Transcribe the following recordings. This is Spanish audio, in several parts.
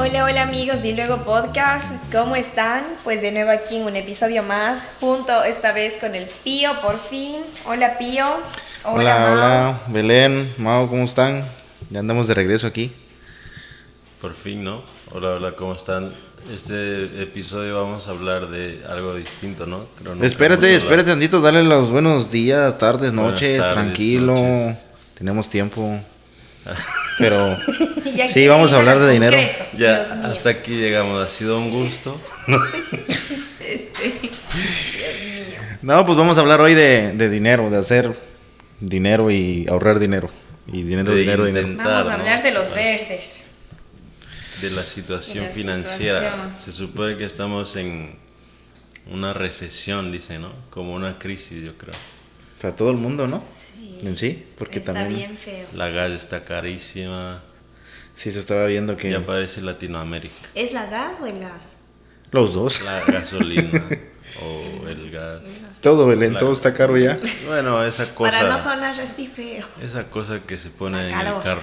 Hola, hola amigos de Luego Podcast, ¿cómo están? Pues de nuevo aquí en un episodio más, junto esta vez con el Pío, por fin. Hola Pío. Hola, hola, hola. Belén, Mao, ¿cómo están? Ya andamos de regreso aquí. Por fin, ¿no? Hola, hola, ¿cómo están? Este episodio vamos a hablar de algo distinto, ¿no? espérate, espérate tantito, dale los buenos días, tardes, noches, tranquilo. Tenemos tiempo. Pero sí, vamos a hablar de dinero. Ya, hasta aquí llegamos. Ha sido un gusto. este, No, pues vamos a hablar hoy de, dinero, de hacer dinero y ahorrar dinero. Y dinero, dinero, dinero. Vamos a hablar de los verdes. De la situación financiera. Se supone que estamos en una recesión, dice, ¿no? Como una crisis, yo creo. O sea, todo el mundo, ¿no? En sí, porque está también bien feo. la gas está carísima. Sí, se estaba viendo que... Ya parece Latinoamérica. ¿Es la gas o el gas? Los dos. La gasolina o el gas. Todo, Belén, todo está caro ya. Bueno, esa cosa... Para no sonar así feo. Esa cosa que se pone en el carro.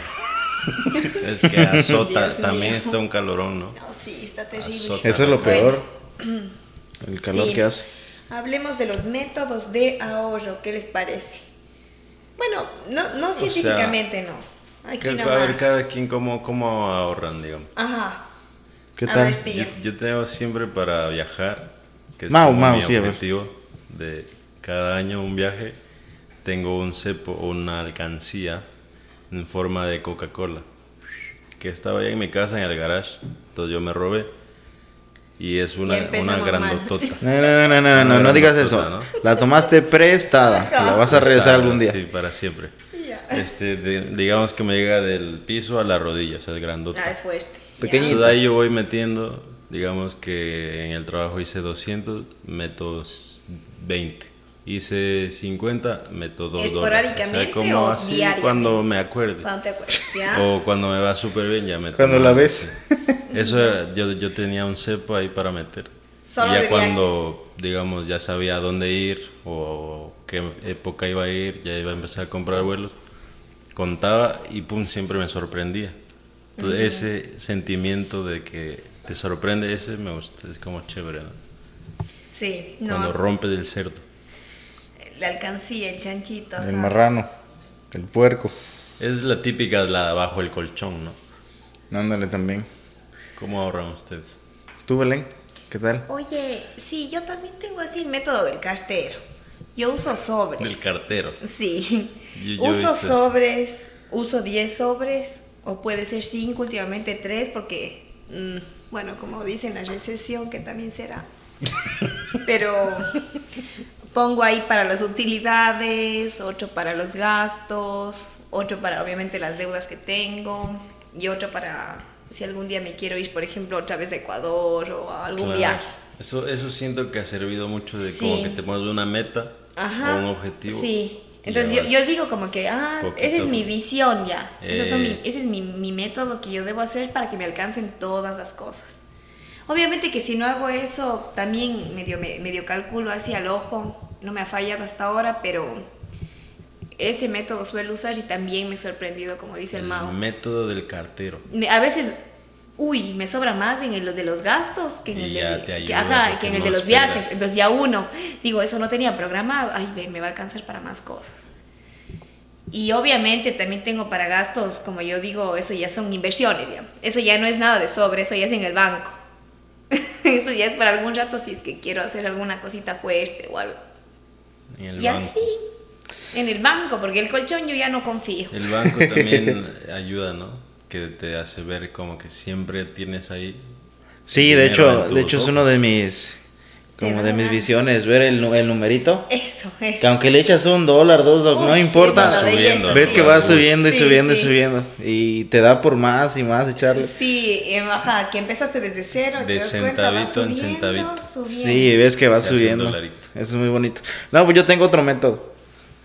es que azota, también está un calorón, ¿no? No, sí, está terrible. Eso es lo peor. El calor que hace. Hablemos de los métodos de ahorro, ¿qué les parece? Bueno, no, no científicamente, no. Aquí no a ver, cada quien cómo, cómo ahorran, digamos. Ajá. ¿Qué tal? yo, tengo siempre para viajar, que es Mau, mi objetivo de cada año un viaje, tengo un cepo o una alcancía en forma de Coca-Cola, que estaba ahí en mi casa en el garage, entonces yo me robé y es una, una grandotota. No, no, no, no, no, no, digas eso. La tomaste prestada. La vas a regresar algún día. Sí, para siempre. Este, digamos que me llega del piso a la rodilla, o sea, es grandota. Ah, es fuerte. Pequeñito. Entonces ahí yo voy metiendo, digamos que en el trabajo hice 200, meto 20. Hice 50, meto 2 ¿Esporádicamente o, sea, como así cuando me acuerde. Cuando te acuerdes, O cuando me va súper bien ya meto Cuando la ves. Eso yo, yo tenía un cepo ahí para meter. y ya cuando, digamos, ya sabía dónde ir o qué época iba a ir, ya iba a empezar a comprar vuelos, contaba y pum, siempre me sorprendía. Entonces, ese sentimiento de que te sorprende, ese me gusta, es como chévere, ¿no? Sí, no. Cuando rompe del cerdo. La alcancía, el chanchito. El marrano, el puerco. Es la típica la bajo el colchón, ¿no? Ándale también. ¿Cómo ahorran ustedes? ¿Tú, Belén? ¿Qué tal? Oye, sí, yo también tengo así el método del cartero. Yo uso sobres. Del cartero. Sí. uso sobres, uso 10 sobres, o puede ser 5, últimamente 3, porque, mm, bueno, como dicen la recesión, que también será. Pero pongo ahí para las utilidades, otro para los gastos, otro para obviamente las deudas que tengo y otro para si algún día me quiero ir, por ejemplo, otra vez a Ecuador o a algún viaje. Eso, eso siento que ha servido mucho de como que te pones una meta o un objetivo. Sí. Entonces yo, yo, digo como que, ah, esa es mi visión ya. Eh. ese es mi, mi, método que yo debo hacer para que me alcancen todas las cosas. Obviamente que si no hago eso, también medio, medio calculo así al ojo. No me ha fallado hasta ahora, pero ese método suelo usar y también me he sorprendido, como dice el, el Mao. método del cartero. A veces, uy, me sobra más en el de los gastos que en el, de, que, en el de los viajes. Entonces ya uno, digo, eso no tenía programado, ay, me va a alcanzar para más cosas. Y obviamente también tengo para gastos, como yo digo, eso ya son inversiones, Eso ya no es nada de sobre, eso ya es en el banco. eso ya es para algún rato si es que quiero hacer alguna cosita fuerte o algo. y así en el banco, porque el colchón yo ya no confío. El banco también ayuda, ¿no? Que te hace ver como que siempre tienes ahí. Sí, de hecho, de hecho es uno de mis como de mis visiones, ver el, el numerito. Eso, eso. Que aunque le echas un dólar, dos, no importa. ves que va subiendo y subiendo y subiendo. Y te da por más y más echarle. Sí, ajá, que empezaste desde cero. De centavito en centavito. Sí, ves que va subiendo. Eso es muy bonito. No, pues yo tengo otro método.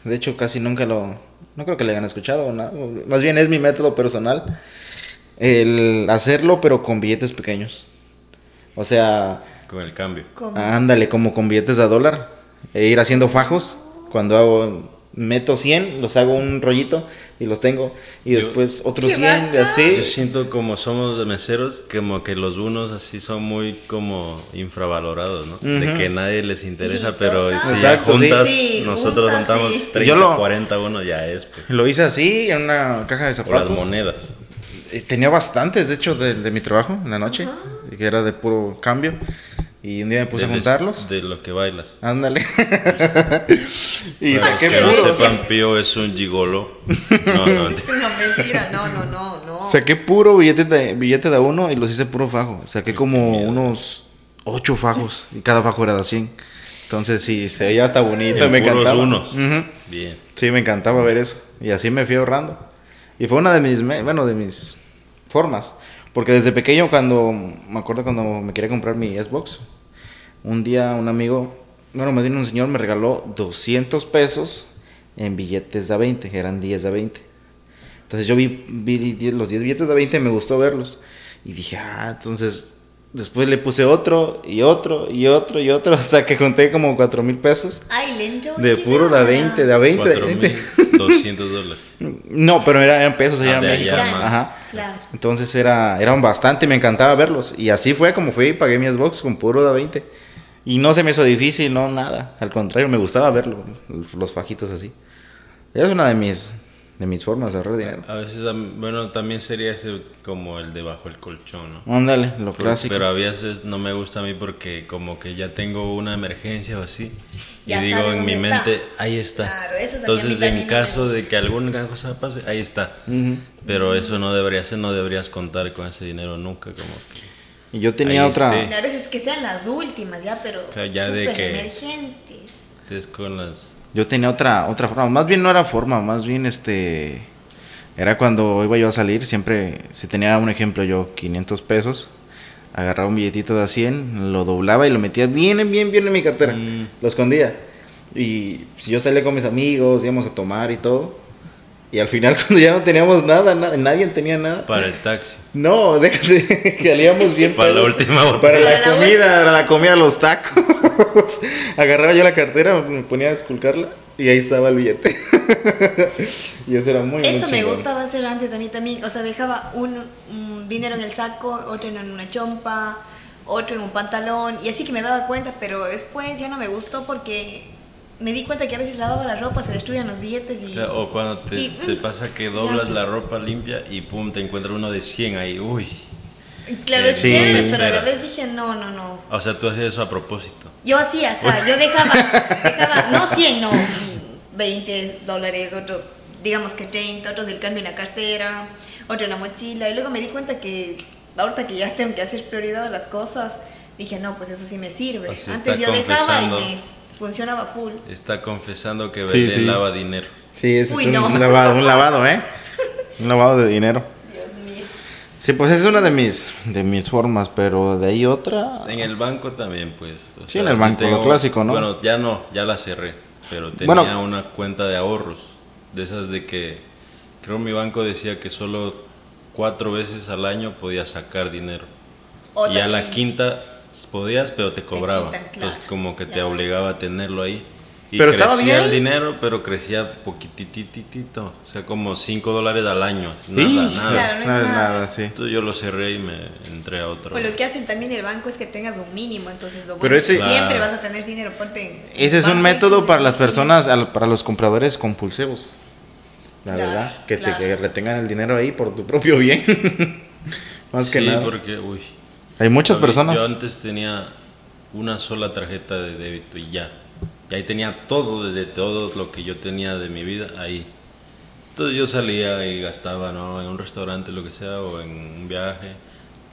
De hecho, casi nunca lo... No creo que le hayan escuchado o nada. Más bien es mi método personal. El hacerlo, pero con billetes pequeños. O sea... Con el cambio. Ándale, como con billetes de dólar. E ir haciendo fajos. Cuando hago meto 100, los hago un rollito y los tengo. Y después otros 100 y así. Yo siento como somos de meseros, como que los unos así son muy como infravalorados, ¿no? De que nadie les interesa, pero si ya juntas, nosotros juntamos 30, 40 uno, ya es. Pues. Lo hice así, en una caja de zapatos. las monedas. Eh, tenía bastantes, de hecho, de, mi trabajo en la noche, que era de puro cambio. Y un día me puse a juntarlos. De lo que bailas. Ándale. y saqué que no sepan, Pío es un gigolo. No, no, mentira. No, no, no, no. Saqué puro billete de, billete de uno y los hice puro fajo. Saqué como unos ocho fajos y cada fajo era de 100. Entonces sí, se veía hasta bonito. me encantaba. unos. Bien. Sí, me encantaba ver eso. Y así me fui ahorrando. Y fue una de mis, bueno, de mis formas. Porque desde pequeño, cuando me acuerdo cuando me quería comprar mi Xbox, un día un amigo, bueno, me vino un señor, me regaló 200 pesos en billetes de 20, eran 10 de 20. Entonces yo vi, vi los 10 billetes de 20, me gustó verlos. Y dije, ah, entonces después le puse otro y otro y otro y otro hasta que conté como 4 mil pesos. Ay, lento. De puro de 20, de 20. 4, de 20. 200 dólares. No, pero eran pesos allá ah, en México. Ajá. Entonces era, eran bastante y me encantaba verlos. Y así fue como fui y pagué mi Xbox con puro de 20. Y no se me hizo difícil, no, nada. Al contrario, me gustaba verlo, los fajitos así. Es una de mis, de mis formas de ahorrar dinero. A veces, bueno, también sería ese como el debajo del colchón, ¿no? Ándale, lo clásico. Pero a veces no me gusta a mí porque como que ya tengo una emergencia o así. y digo en mi mente, ahí está. Claro, eso Entonces, en caso de que alguna cosa pase, ahí está. Pero eso no debería ser, no deberías contar con ese dinero nunca, como que... Y yo tenía otra... Claro, es que sean las últimas ya, pero... ya de que... Emergente. Es con las yo tenía otra, otra forma, más bien no era forma, más bien este... Era cuando iba yo a salir, siempre, si tenía un ejemplo yo, 500 pesos, agarraba un billetito de 100, lo doblaba y lo metía bien, bien, bien en mi cartera, mm. lo escondía. Y si yo salía con mis amigos, íbamos a tomar y todo, y al final, cuando ya no teníamos nada, nadie tenía nada. Para el taxi. No, déjate que salíamos bien. para la última botella. Para la comida, para la comida, los tacos. Agarraba yo la cartera, me ponía a esculcarla y ahí estaba el billete. y eso era muy Eso me gustaba hacer antes a mí también. O sea, dejaba un, un, dinero en el saco, otro en una chompa, otro en un pantalón. Y así que me daba cuenta, pero después ya no me gustó porque me di cuenta que a veces lavaba la ropa, se destruían los billetes y... O, cuando te, te, mm, pasa que doblas la ropa limpia y pum, te encuentras uno de 100 ahí, uy. Claro, es chévere, pero a la vez dije, no, no, no. O sea, tú hacías eso a propósito. Yo hacía, yo dejaba, dejaba, no 100, no, 20 dólares, otro, digamos que 30, otros del cambio en la cartera, otro en la mochila, y luego me di cuenta que ahorita que ya tengo que hacer prioridad a las cosas, dije, no, pues eso sí me sirve. Antes yo dejaba y me funcionaba full. Está confesando que Belén lava dinero. Sí, es un, lavado, un lavado, ¿eh? un lavado de dinero. Dios mío. Sí, pues esa es una de mis, de mis formas, pero de ahí otra. En el banco también, pues. sí, en el banco, lo clásico, ¿no? Bueno, ya no, ya la cerré, pero tenía una cuenta de ahorros, de esas de que, creo mi banco decía que solo cuatro veces al año podía sacar dinero. y a la quinta podías, pero te cobraba. Entonces, como que te obligaba a tenerlo ahí. Y pero crecía el dinero, pero crecía poquitititito. O sea, como 5 dólares al año. Nada, nada. Claro, nada. sí. Entonces yo lo cerré y me entré a otro. Pues lo que hacen también el banco es que tengas un mínimo. Entonces, pero siempre vas a tener dinero. Ponte ese es un método para las personas, para los compradores compulsivos. La verdad, que te retengan el dinero ahí por tu propio bien. Más que nada. Sí, porque, uy. Hay muchas personas. Yo antes tenía una sola tarjeta de débito y ya. Y ahí tenía todo, desde todo lo que yo tenía de mi vida, ahí. Entonces yo salía y gastaba, ¿no? En un restaurante, lo que sea, o en un viaje.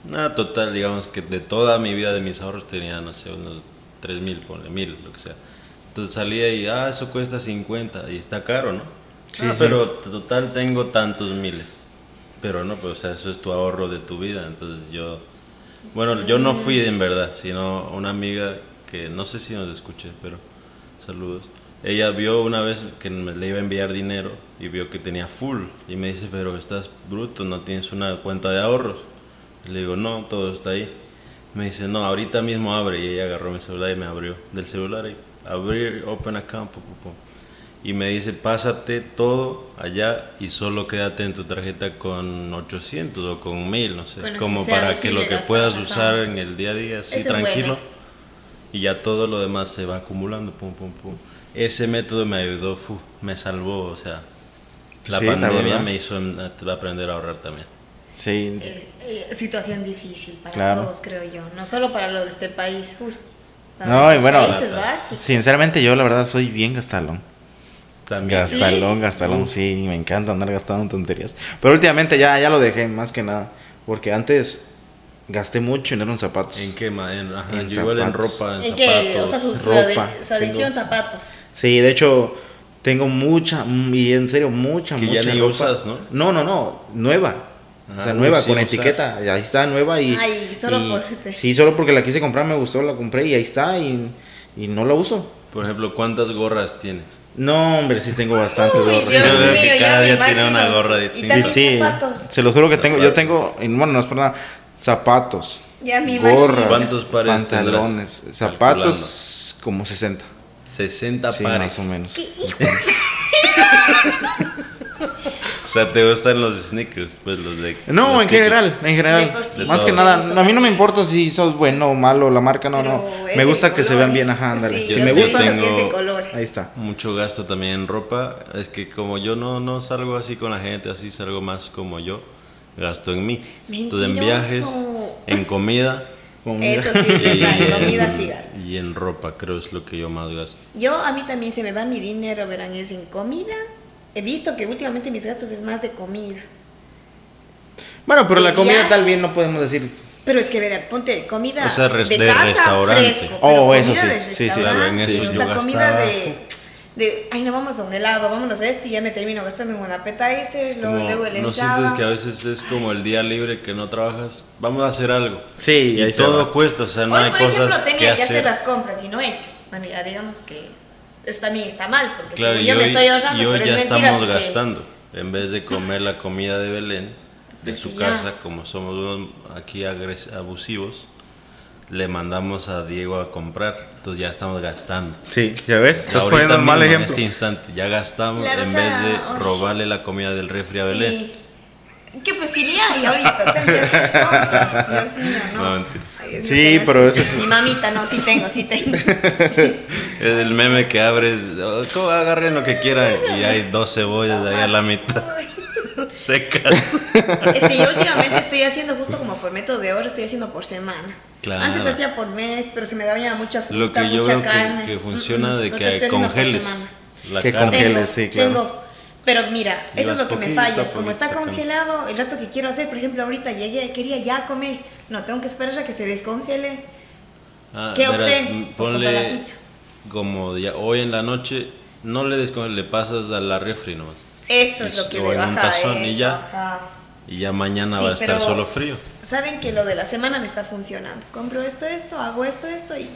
Nada, total, digamos que de toda mi vida, de mis ahorros, tenía, no sé, unos 3 mil, ponle mil, lo que sea. Entonces salía y, ah, eso cuesta 50, y está caro, ¿no? Sí, ah, pero total tengo tantos miles. Pero no, pues, o sea, eso es tu ahorro de tu vida. Entonces yo bueno, yo no fui en verdad, sino una amiga que no sé si nos escuché, pero saludos. Ella vio una vez que le iba a enviar dinero y vio que tenía full y me dice, pero estás bruto, no tienes una cuenta de ahorros. le digo, no, todo está ahí. Me dice, no, ahorita mismo abre y ella agarró mi celular y me abrió del celular y abrir Open Account. Y me dice, pásate todo allá y solo quédate en tu tarjeta con 800 o con 1000, no sé, como para que lo que puedas usar en el día a día, así tranquilo, y ya todo lo demás se va acumulando, pum, pum, pum. Ese método me ayudó, me salvó, o sea, la pandemia me hizo aprender a ahorrar también. Sí. Eh, eh, situación difícil para todos, creo yo, no solo para los de este país. no, y bueno, sinceramente yo la verdad soy bien gastalón. Gastalón, gastalón, sí, me encanta andar gastando en tonterías. Pero últimamente ya, ya lo dejé, más que nada. Porque antes gasté mucho en en zapatos. ¿En qué, En, en, igual en ropa, en, ¿En zapatos. Qué? O sea, su, ropa, su adicción zapatos. Sí, de hecho, tengo mucha, y en serio, mucha, que mucha ya ni usas, ¿no? No, no, no, nueva. o sea, nueva, con etiqueta. Ahí está, nueva y... Ay, solo por... Sí, solo porque la quise comprar, me gustó, la compré y ahí está y, y no la uso. Por ejemplo, ¿cuántas gorras tienes? No, hombre, sí tengo bastantes gorras. Sí, veo que cada día tiene una gorra distinta. Sí, sí. Se lo juro que tengo, yo tengo, bueno, no es por nada, zapatos, ya mi gorras, ¿Cuántos pares pantalones, zapatos como 60. 60 sí, pares. más o menos. O sea, ¿te gustan los sneakers? Pues los de. No, en general, en general. Más que nada, a mí no me importa si sos bueno o malo, la marca no, no. Me gusta que se vean bien, ajá, ándale. si me gusta, tengo ahí está. Mucho gasto también en ropa. Es que como yo no, no salgo así con la gente, así salgo más como yo, gasto en mí. Entonces, en viajes, en comida. Eso sí, y, en comida sí gasto. Y en ropa, creo es lo que yo más gasto. Yo, a mí también se me va mi dinero, verán, es en comida he visto que últimamente mis gastos es más de comida. Bueno, pero la comida tal bien no podemos decir. Pero es que, ver, ponte comida o sea, de, de casa, restaurante. Fresco, oh, eso sí. Sí, sí, claro, en eso o sea, comida de, de, ay, no vamos a un helado, vámonos a este y ya me termino gastando en un appetizer, luego, luego el ¿No sientes que a veces es como el día libre que no trabajas? Vamos a hacer algo. Sí, y todo cuesta, o sea, no hay cosas por ejemplo, tenía que, hacer las compras y no he hecho. Bueno, ya digamos que eso también está mal, porque si yo me estoy ahorrando. Y hoy ya estamos gastando. En vez de comer la comida de Belén, de su casa, como somos aquí abusivos, le mandamos a Diego a comprar, entonces ya estamos gastando. Sí, ya ves, estás poniendo el mal ejemplo. En este instante, ya gastamos en vez de robarle la comida del refri a Belén. Sí. ¿Qué pues iría y ahorita? Dios mío, no. Sí, pero eso es... Mi mamita, no, sí tengo, sí tengo. es el meme que abres, oh, agarren lo que quieran y hay dos cebollas ahí a la mitad. Secas. Es que yo últimamente estoy haciendo justo como por método de oro, estoy haciendo por semana. Claro. Antes hacía por mes, pero se me daña mucha fruta, Lo que yo veo Que, que funciona de que congeles. La que congeles, sí, claro. Tengo pero mira, eso es lo que me falla. Como está congelado, el rato que quiero hacer, por ejemplo, ahorita llegué, quería ya comer. No, tengo que esperar a que se descongele. Ah, ¿Qué opté? Pues ponle la pizza. como ya, hoy en la noche, no le descongele, le pasas a la refri nomás. Eso es lo que me baja. Un tazón y ya. Y ya mañana va a estar solo frío. Saben que lo de la semana me está funcionando. Compro esto, esto, hago esto, esto y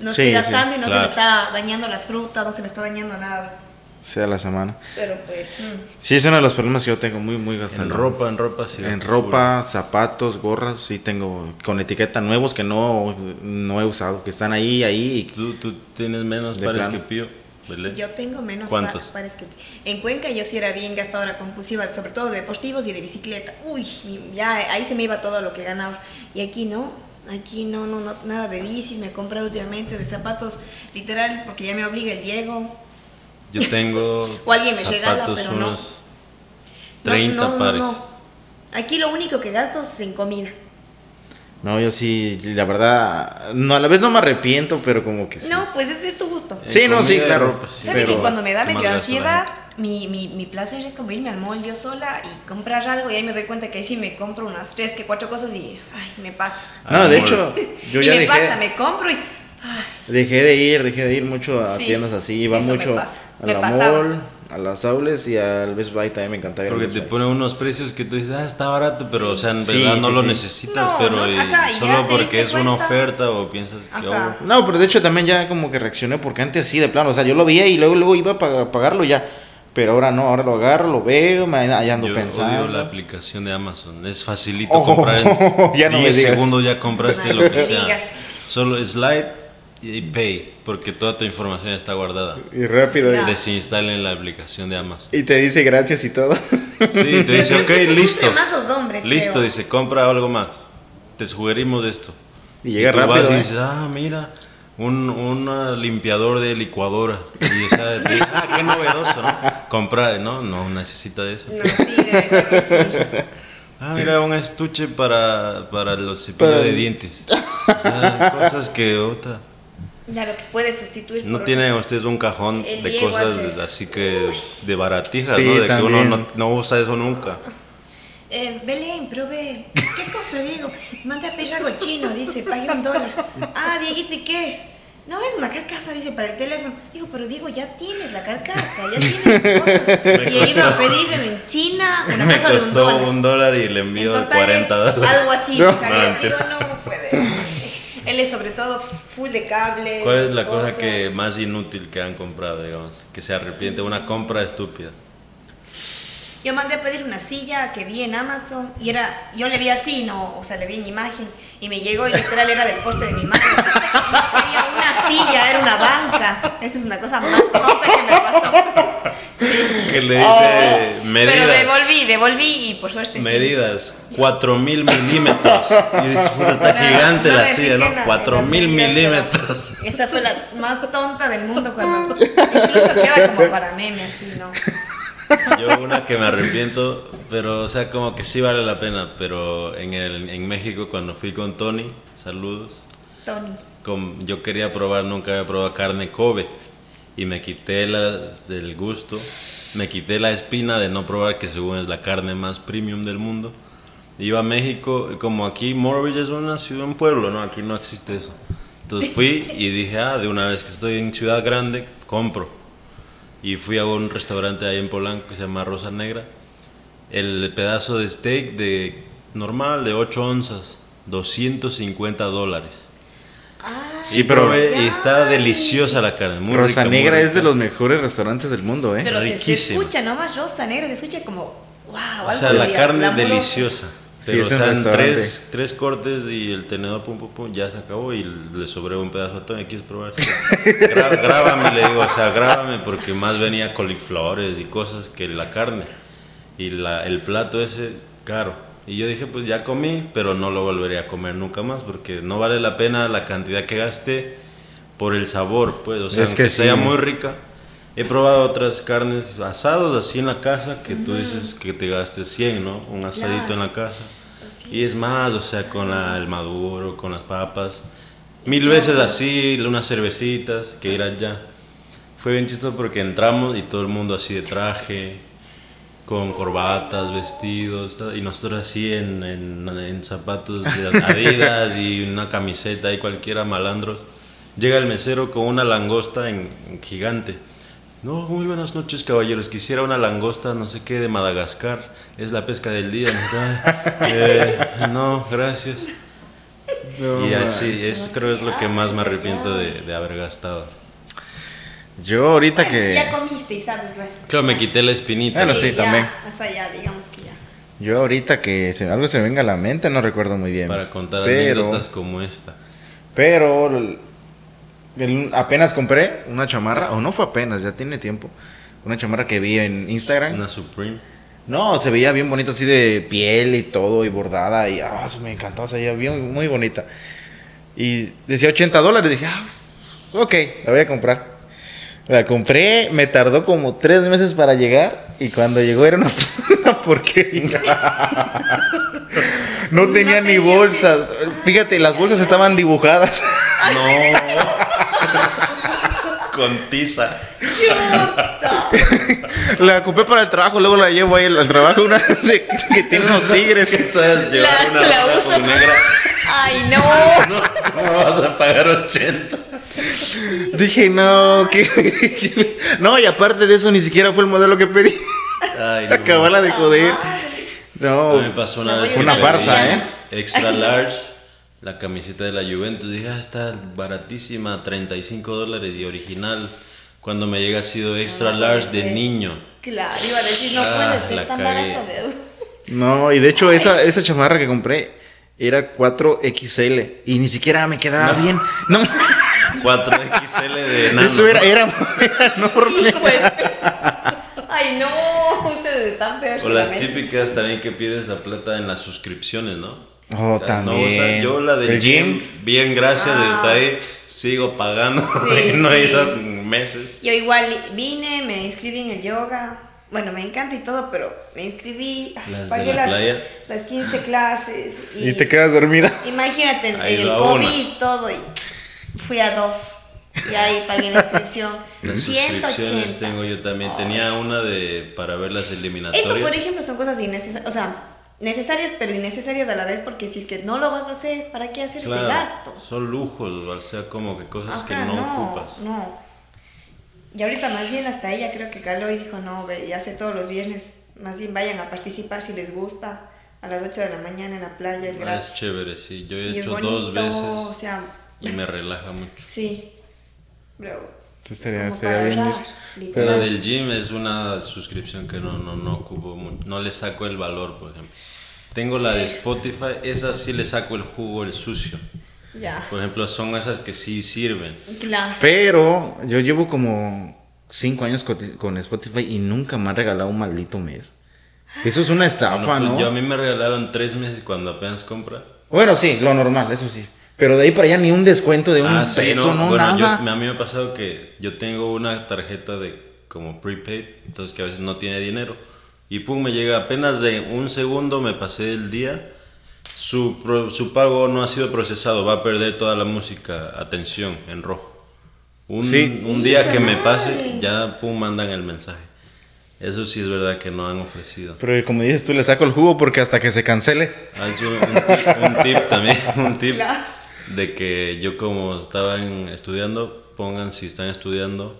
no estoy gastando y no se me está dañando las frutas, no se me está dañando nada sea la semana. Pero pues. Mm. Sí, es uno de los problemas que yo tengo muy, muy gastado. En ropa, en ropa, sí. En ropa, zapatos, gorras, sí tengo con etiqueta nuevos que no, no he usado, que están ahí, ahí. ¿Tú, tú tienes menos pares que Pío? Yo tengo menos pares que En Cuenca yo sí era bien gastadora compulsiva, sobre todo de deportivos y de bicicleta. Uy, ya ahí se me iba todo lo que ganaba. Y aquí no, aquí no, no, no, nada de bicis, me he comprado últimamente de zapatos, literal, porque ya me obliga el Diego yo tengo o alguien me zapatos pero unos no. 30 no, pares. Aquí lo único que gasto es en comida. No, yo sí, la verdad, no, a la vez no me arrepiento, pero como que sí. No, pues ese es tu gusto. sí, no, sí, claro. Pues, ¿Sabe que cuando me da medio ansiedad, mi, mi, mi, placer es como irme al mall yo sola y comprar algo y ahí me doy cuenta que ahí sí me compro unas tres, que cuatro cosas y, ay, me pasa. No, de hecho, yo y ya me dejé, pasa, me compro y... Dejé de ir, dejé de ir mucho a tiendas así, iba mucho a la mall, a las aules y al Best Buy también me encantaba. Porque te pone unos precios que tú dices, ah, está barato, pero o sea, en verdad no lo necesitas, pero solo porque es una oferta o piensas que... Oh. No, pero de hecho también ya como que reaccioné porque antes sí, de plano, o sea, yo lo veía y luego, luego iba a pagarlo ya. Pero ahora no, ahora lo agarro, lo veo, me ando yo pensando. Odio la aplicación de Amazon, es facilito comprar. En ya no 10 segundos ya compraste lo que sea. Solo slide y Pay, porque toda tu información está guardada. Y rápido. Desinstalen la aplicación de Amazon. Y te dice gracias y todo. Sí, te dice, ok, listo. listo, dice, compra algo más. Te sugerimos esto. Y llega rápido. Vas y ¿eh? dices, ah, mira, un, un limpiador de licuadora. Y esa, ah, qué novedoso, ¿no? Comprar, no, no necesita eso. No, sí, Ah, mira, un estuche para, para los cepillos de dientes. cosas que otra. Ya lo que puedes sustituir. No tienen ustedes un cajón de cosas así que de baratijas, ¿no? De que uno no, no, usa eso nunca. Eh, Belén, probé. ¿Qué cosa, Diego? Manda a pedir algo chino, dice, pague un dólar. Ah, Dieguito, ¿y qué es? No, es una carcasa, dice, para el teléfono. Digo, pero digo, ya tienes la carcasa, ya tienes. y he ido a pedir en China una me casa costó de un dólar. un dólar y le envió 40 dólares. Algo así, no. digo, no puede. Él es sobre todo full de cable. ¿Cuál es la cosa que más inútil que han comprado, digamos? Que se arrepiente, una compra estúpida. Yo mandé a pedir una silla que vi en Amazon y era, yo le vi así, no, o sea, le vi en imagen y me llegó y literal era del poste de mi madre. No quería una silla, era una banca. Esta es una cosa más tonta que me pasó. Que le dice oh, medidas. Pero devolví, devolví y por suerte. Medidas, 4000 milímetros. Y dice, está gigante la silla, ¿no? 4000 milímetros. Esa fue la más tonta del mundo cuando. Incluso queda como para meme, así, ¿no? Yo una que me arrepiento, pero o sea, como que sí vale la pena, pero en, el, en México cuando fui con Tony, saludos. Tony. Con, yo quería probar, nunca había probado carne Kobe y me quité la, del gusto, me quité la espina de no probar que según es la carne más premium del mundo. Iba a México, como aquí Morridge es una ciudad, un pueblo, ¿no? Aquí no existe eso. Entonces fui y dije, ah, de una vez que estoy en ciudad grande, compro y fui a un restaurante ahí en Polanco que se llama Rosa Negra. El pedazo de steak de normal de 8 onzas, 250 dólares. Ah, sí, pero y está deliciosa la carne. Muy Rosa Negra es de los mejores restaurantes del mundo, ¿eh? Pero se, escucha nomás Rosa Negra, se escucha como wow. O sea, la carne deliciosa. Pero sí, o sea, tres, tres, cortes y el tenedor pum, pum, pum, ya se acabó y le sobró un pedazo a Tony. ¿Quieres probar? grábame, le digo, o sea, grábame porque más venía coliflores y cosas que la carne. Y la, el plato ese, caro. Y yo dije, pues ya comí, pero no lo volvería a comer nunca más porque no vale la pena la cantidad que gasté por el sabor, pues. O sea, es que sea muy rica He probado otras carnes asados así en la casa que tú dices que te gastes 100, ¿no? Un asadito en la casa. Y es más, o sea, con el maduro, con las papas. Mil veces así, unas cervecitas, que ir allá. Fue bien chistoso porque entramos y todo el mundo así de traje, con corbatas, vestidos, y nosotros así en, en, zapatos de Adidas y una camiseta y cualquiera malandros. Llega el mesero con una langosta en gigante no, muy buenas noches, caballeros. Quisiera una langosta, no sé qué, de Madagascar. Es la pesca del día. Eh, no, gracias. y así, es, creo es lo que más me arrepiento de, haber gastado. Yo ahorita que... Ya comiste y sabes, Claro, me quité la espinita. Bueno, sí, también. O ya, digamos que ya. Yo ahorita que se, algo se me venga a la mente, no recuerdo muy bien. Para contar anécdotas como esta. Pero apenas compré una chamarra, o no fue apenas, ya tiene tiempo. Una chamarra que vi en Instagram. Una Supreme. No, se veía bien bonita, así de piel y todo, y bordada, y ah, me encantó, se veía bien, muy bonita. Y decía 80 dólares, dije, ah, ok, la voy a comprar. La compré, me tardó como tres meses para llegar, y cuando llegó era una, una porquería. no tenía ni bolsas. Fíjate, las bolsas estaban dibujadas. No. Con tiza. la ocupé para el trabajo, luego la llevo ahí al trabajo, una de, que tiene unos tigres. ¿Sabes llevar una la negra? Ay, no. ¿Cómo vas a pagar 80? Dije, no, que, No, y aparte de eso, ni siquiera fue el modelo que pedí. Ay, Acabala de joder. No. Me pasó una vez. Una farsa, ¿eh? Extra large la camiseta de la Juventus. Dije, ah, está baratísima, 35 dólares y original. Cuando me llega ha sido extra large de niño. Claro, iba a decir, no ah, puede ser tan barato de... No, y de hecho esa, esa chamarra que compré era 4XL y ni siquiera me quedaba bien. No. 4XL de nano. Eso era, era, enorme. Ay, no, ustedes están peores. O las típicas también que pierdes la plata en las suscripciones, ¿no? Oh, también. yo la del gym, bien, gracias, ah. está ahí, sigo pagando, no he ido meses. Yo igual vine, me inscribí en el yoga, bueno, me encanta y todo, pero me inscribí, pagué las, las 15 clases. Y, te quedas dormida. Imagínate, en, el COVID y todo, y fui a dos. Y ahí pagué la inscripción. Las suscripciones tengo yo también. Tenía una de para ver las eliminatorias. Eso, por ejemplo, son cosas innecesarias. O sea, necesarias pero innecesarias a la vez porque si es que no lo vas a hacer, ¿para qué hacer ese gasto? Son lujos, o sea, como que cosas que no, ocupas. No. Y ahorita más bien hasta ella creo que caló y dijo, no, ve, ya sé todos los viernes, más bien vayan a participar si les gusta. A las 8 de la mañana en la playa es ah, gratis. es chévere, sí. Yo he hecho dos veces o sea, y me relaja mucho. Sí. Pero estaría, bien. Pero del gym es una suscripción que no, no, no ocupo no le saco el valor, por ejemplo. Tengo la de Spotify, esa sí le saco el jugo, el sucio. Ya. Por ejemplo, son esas que sí sirven. Claro. Pero yo llevo como cinco años con Spotify y nunca me han regalado un maldito mes. Eso es una estafa, pues ¿no? Yo a mí me regalaron tres meses cuando apenas compras. Bueno, sí, lo normal, eso sí. Pero de ahí para allá ni un descuento de un ah, peso, no, nada. a mí me ha pasado que yo tengo una tarjeta de como prepaid, entonces que a veces no tiene dinero. Y pum, me llega apenas de un segundo, me pasé el día. Su, su pago no ha sido procesado, va a perder toda la música, atención, en rojo. Un, un día que me pase, ya pum, mandan el mensaje. Eso sí es verdad que no han ofrecido. Pero como dices tú, le saco el jugo porque hasta que se cancele. Ah, un, un, tip también, un tip de que yo como estaba estudiando, pongan si están estudiando,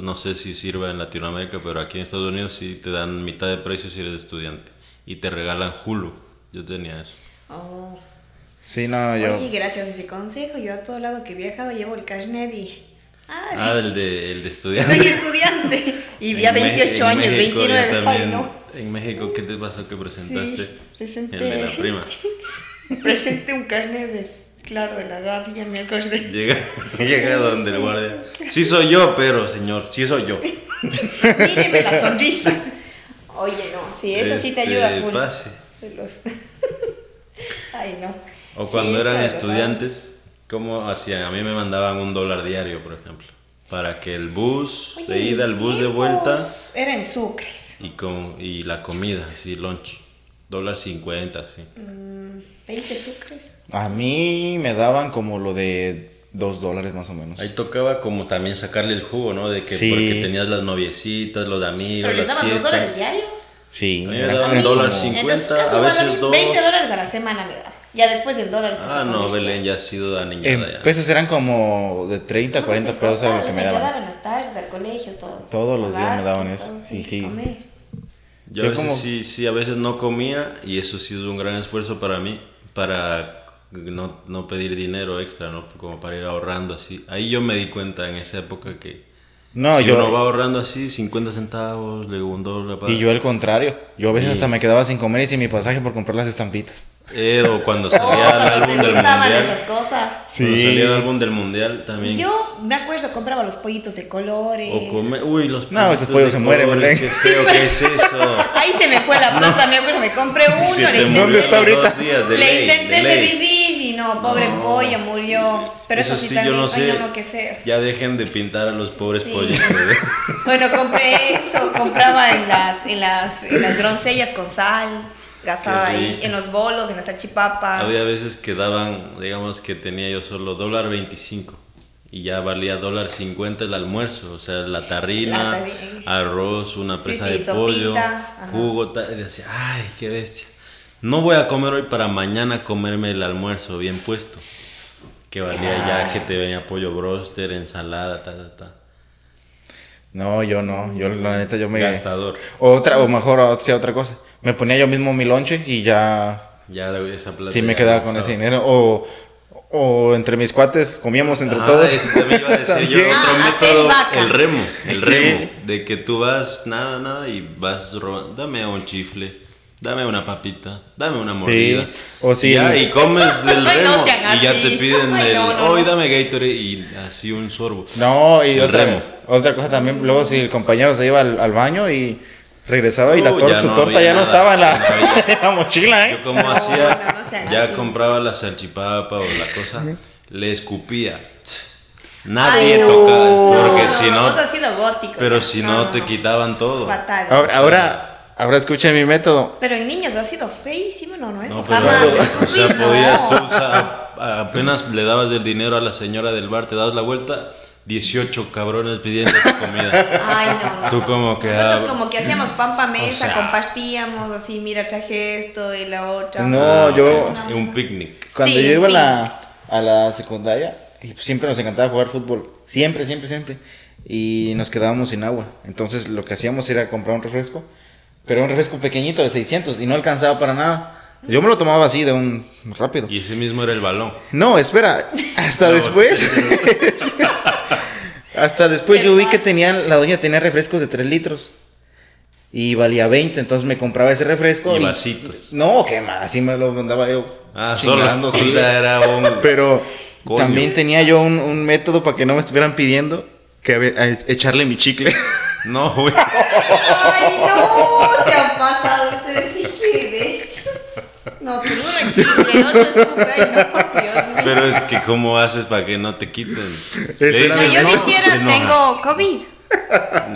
no sé si sirva en Latinoamérica, pero aquí en Estados Unidos sí te dan mitad de precio si eres estudiante y te regalan Hulu. Yo tenía eso. Oh. Sí, no, yo. Oye, gracias a ese consejo, yo a todo lado que he viajado llevo el carnet y. Ah, ah el, de, el de estudiante. Soy estudiante y ya 28 años, 29. En México, ¿qué te pasó que presentaste? el de la prima. Presenté un carnet de Claro, de la gavia, me acordé. Llega, llega donde el guardia. Sí soy yo, pero señor, sí soy yo. Míreme la sonrisa. Oye, no, sí, eso sí te ayuda este, full. Pase. Ay, no. O cuando eran estudiantes, ¿cómo hacían? A mí me mandaban un dólar diario, por ejemplo. Para que el bus de ida, el bus de vuelta. Era en sucres. Y, con, y la comida, sí, lunch. Dólar cincuenta, sí. Mm, ¿20 sucres? A mí me daban como lo de dos dólares más o menos. Ahí tocaba como también sacarle el jugo, ¿no? De que porque tenías las noviecitas, los amigos, ¿Pero les daban dos dólares diarios? Sí. A mí me daban un dólar cincuenta, a veces dos. 20 dólares a la semana me da. Ya después en dólares. Ah, no, Belén ya ha sido aniñada en ya. pesos eran como de 30, 40 pesos a lo que me daban. Me daban las tardes al colegio, todo. Todos los días me daban eso. Sí, sí. Yo, a veces como... sí, sí, a veces no comía y eso sí es un gran esfuerzo para mí, para no, no pedir dinero extra, ¿no? Como para ir ahorrando así. Ahí yo me di cuenta en esa época que no, si yo, uno va ahorrando así, 50 centavos, luego un dólar. Y yo al contrario, yo a veces hasta me quedaba sin comer y sin mi pasaje por comprar las estampitas. Eh, o cuando salía el álbum del mundial. esas cosas. Sí. Cuando salía el álbum del mundial también. Yo me acuerdo, compraba los pollitos de colores. O come, uy, los No, esos pollos se mueren, ¿verdad? Qué feo que es eso. Ahí se me fue la plata, me acuerdo, me compré uno. le ¿Dónde está ahorita? le intenté revivir y no, pobre pollo, murió. Pero eso, sí, también, yo no sé. no, qué feo. Ya dejen de pintar a los pobres pollos. bueno, compré eso, compraba en las, en las, en las groncellas con sal gastaba ahí en los bolos, en las salchipapas. Había veces que daban, digamos que tenía yo solo dólar 25 y ya valía dólar 50 el almuerzo, o sea, la tarrina, arroz, una presa de pollo, jugo, y decía, ay, qué bestia. No voy a comer hoy para mañana comerme el almuerzo bien puesto. Que valía ya que te venía pollo broster, ensalada, ta, ta, ta. No, yo no. Yo, la neta, yo me. Gastador. Otra, o mejor, otra cosa. Me ponía yo mismo mi lonche y ya. Ya esa plata. Sí, me quedaba con ese dinero. O, o entre mis cuates comíamos entre ah, todos. también iba a decir yo otro ah, método, el remo, el remo, de que tú vas nada, nada y vas robando, dame un chifle Dame una papita, dame una mordida. O si ya, y comes del remo y ya te piden el, hoy dame Gatorade y así un sorbo. No, y otra, remo. otra cosa también, luego si el compañero se iba al, baño y regresaba y la torta, su torta ya no estaba en la, mochila, ¿eh? Yo como hacía, ya compraba la salchipapa o la cosa, le escupía. Nadie toca, porque si no, pero si no te quitaban todo. Fatal. ahora Ahora escuchen mi método. Pero en niños ha sido feísimo, no, no es no, jamás. o sea, podías tú, apenas le dabas el dinero a la señora del bar, te dabas la vuelta, 18 cabrones pidiendo tu comida. Ay, no. Tú como que. Nosotros como que hacíamos pan pa mesa, compartíamos así, mira, traje esto y la otra. No, ah, yo. un picnic. Cuando yo iba a la, a la secundaria, siempre nos encantaba jugar fútbol. Siempre, siempre, siempre. Y nos quedábamos sin agua. Entonces lo que hacíamos era comprar un refresco pero un refresco pequeñito de 600 y no alcanzaba para nada. Yo me lo tomaba así de un rápido. Y ese mismo era el balón. No, espera, hasta después. hasta después yo vi que tenían, la doña tenía refrescos de 3 litros. Y valía 20, entonces me compraba ese refresco. Y, vasitos. No, qué más, así me lo andaba yo. Ah, solo. Sí. era un. Pero también tenía yo un, un método para que no me estuvieran pidiendo que echarle mi chicle. No, güey. Ay, no, se han pasado ustedes sí que bestia. No, tú no es no. Pero es que, ¿cómo haces para que no te quiten? No, yo dijera, tengo COVID.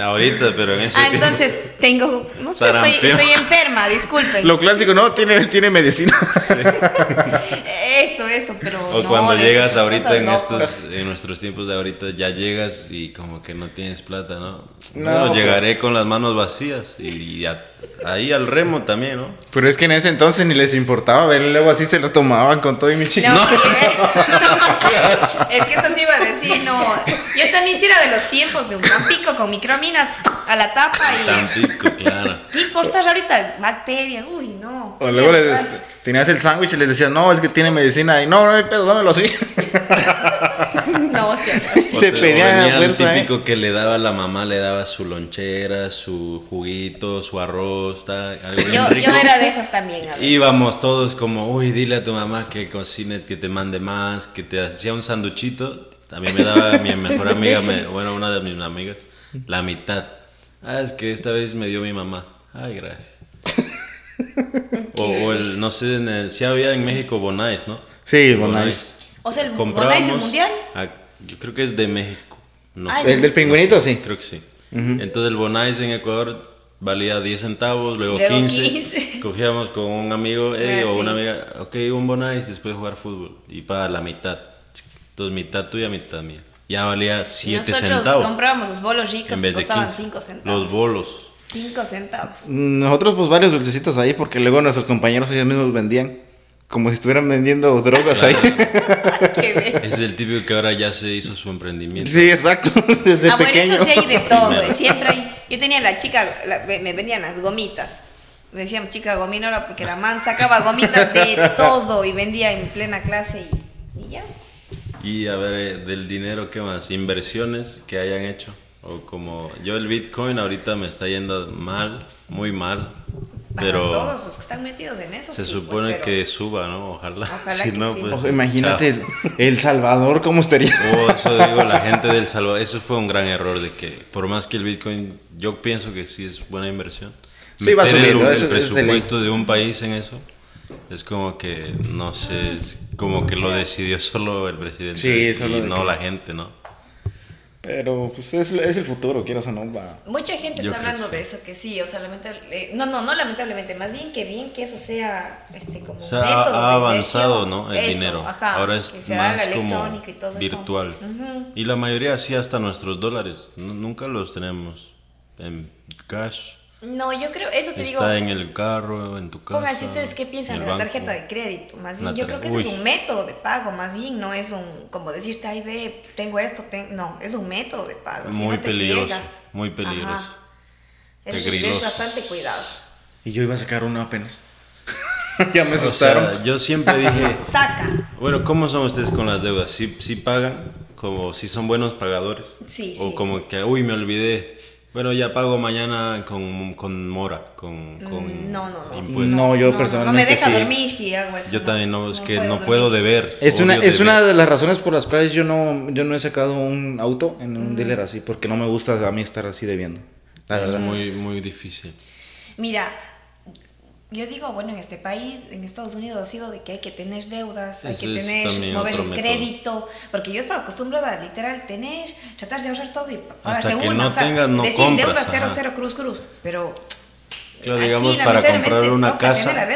Ahorita, pero en ese. Ah, entonces tengo. No sé, estoy, estoy, enferma, disculpen. Lo clásico, no, tiene, tiene medicina. Eso, pero. O cuando llegas ahorita en estos, en nuestros tiempos de ahorita, ya llegas y como que no tienes plata, ¿no? No, llegaré con las manos vacías y, ahí al remo también, ¿no? Pero es que en ese entonces ni les importaba ver, luego así se lo tomaban con todo y mi chico. No, es que esto te iba a decir, no. Yo también hiciera de los tiempos de un tampico con microminas a la tapa y. Tampico, claro. ¿Qué importa ahorita? Bacterias, uy, no. O luego les, tenías el sándwich y les decías, no, es que tiene medicina. Y no, no hay pedo, dámelo así. no, o sea, Te pedían el típico ¿eh? que le daba la mamá, le daba su lonchera, su juguito, su arroz, algo yo, rico. yo era de esas también. Íbamos todos como, uy, dile a tu mamá que cocine, que te mande más, que te hacía un sanduchito también me daba mi mejor amiga, bueno, una de mis amigas, la mitad. Ah, es que esta vez me dio mi mamá. Ay, gracias. O, el, no sé, si había en México Bonais, ¿no? Sí, Bonais. O sea, el Bonais es mundial. yo creo que es de México. No ¿El del pingüinito? sí. Creo que sí. Entonces el Bonais en Ecuador valía 10 centavos, luego, 15. Cogíamos con un amigo eh, ah, o una amiga, ok, un Bonais después de jugar fútbol. Y para la mitad. Entonces, mitad tuya, mitad mía. Ya valía 7 centavos. Nosotros comprábamos los bolos ricos que costaban 5 centavos. Los bolos. 5 centavos. Nosotros, pues, varios dulcecitos ahí, porque luego nuestros compañeros ellos mismos vendían. Como si estuvieran vendiendo drogas ahí. es el típico que ahora ya se hizo su emprendimiento. Sí, exacto. Desde ah, pequeño. bueno, eso sí hay de todo. Siempre hay. Yo tenía la chica, me vendían las gomitas. Decíamos chica gominola porque la man sacaba gomitas de todo y vendía en plena clase y, y ya. Y a ver, eh, del dinero, ¿qué más? Inversiones que hayan hecho. O como yo el Bitcoin ahorita me está yendo mal, muy mal. pero todos los que están metidos en eso. Se supone que suba, ¿no? Ojalá. si no, pues, imagínate el, Salvador cómo estaría. Oh, eso digo, la gente del Salvador. Eso fue un gran error de que, por más que el Bitcoin, yo pienso que sí es buena inversión. Sí, va a subir, el, el presupuesto de un país en eso es como que, no sé, es como que lo decidió solo el presidente y no la gente, ¿no? Pero pues es, es el futuro, quieras o no, va. Mucha gente está hablando de eso, que sí, o sea, lamentablemente, no, no, no lamentablemente, más bien que bien que eso sea, este, como o sea, ha, avanzado, ¿no? El dinero. Ahora es más como virtual. Y la mayoría sí hasta nuestros dólares, nunca los tenemos en cash. No, yo creo, eso te digo. Está en el carro, en tu casa. Pónganse ustedes qué piensan de la tarjeta de crédito. Más bien, yo creo que eso es un método de pago, más bien, no es un, como decirte, ay, ve, tengo esto, no, es un método de pago. Muy peligroso, muy peligroso. Es, bastante cuidado. Y yo iba a sacar uno apenas. ya me asustaron. yo siempre dije. Saca. Bueno, ¿cómo son ustedes con las deudas? ¿Sí, sí pagan? Como si son buenos pagadores? Sí. O como que, uy, me olvidé Bueno, ya pago mañana con, con mora, con, con no, no, no. Impuestos. No, yo personalmente. No me deja dormir si hago eso. Yo también no, es que no puedo deber. Es una, es una de las razones por las cuales yo no, yo no he sacado un auto en un dealer así, porque no me gusta a mí estar así debiendo. es muy, muy difícil. Mira, yo digo, bueno, en este país, en Estados Unidos, ha sido de que hay que tener deudas, hay que tener, mover el crédito, porque yo estaba acostumbrada literal tener, tratar de ahorrar todo y pagarse uno, no o sea, decir deuda cero, cero, cruz, cruz, pero... Claro, digamos, para comprar una casa,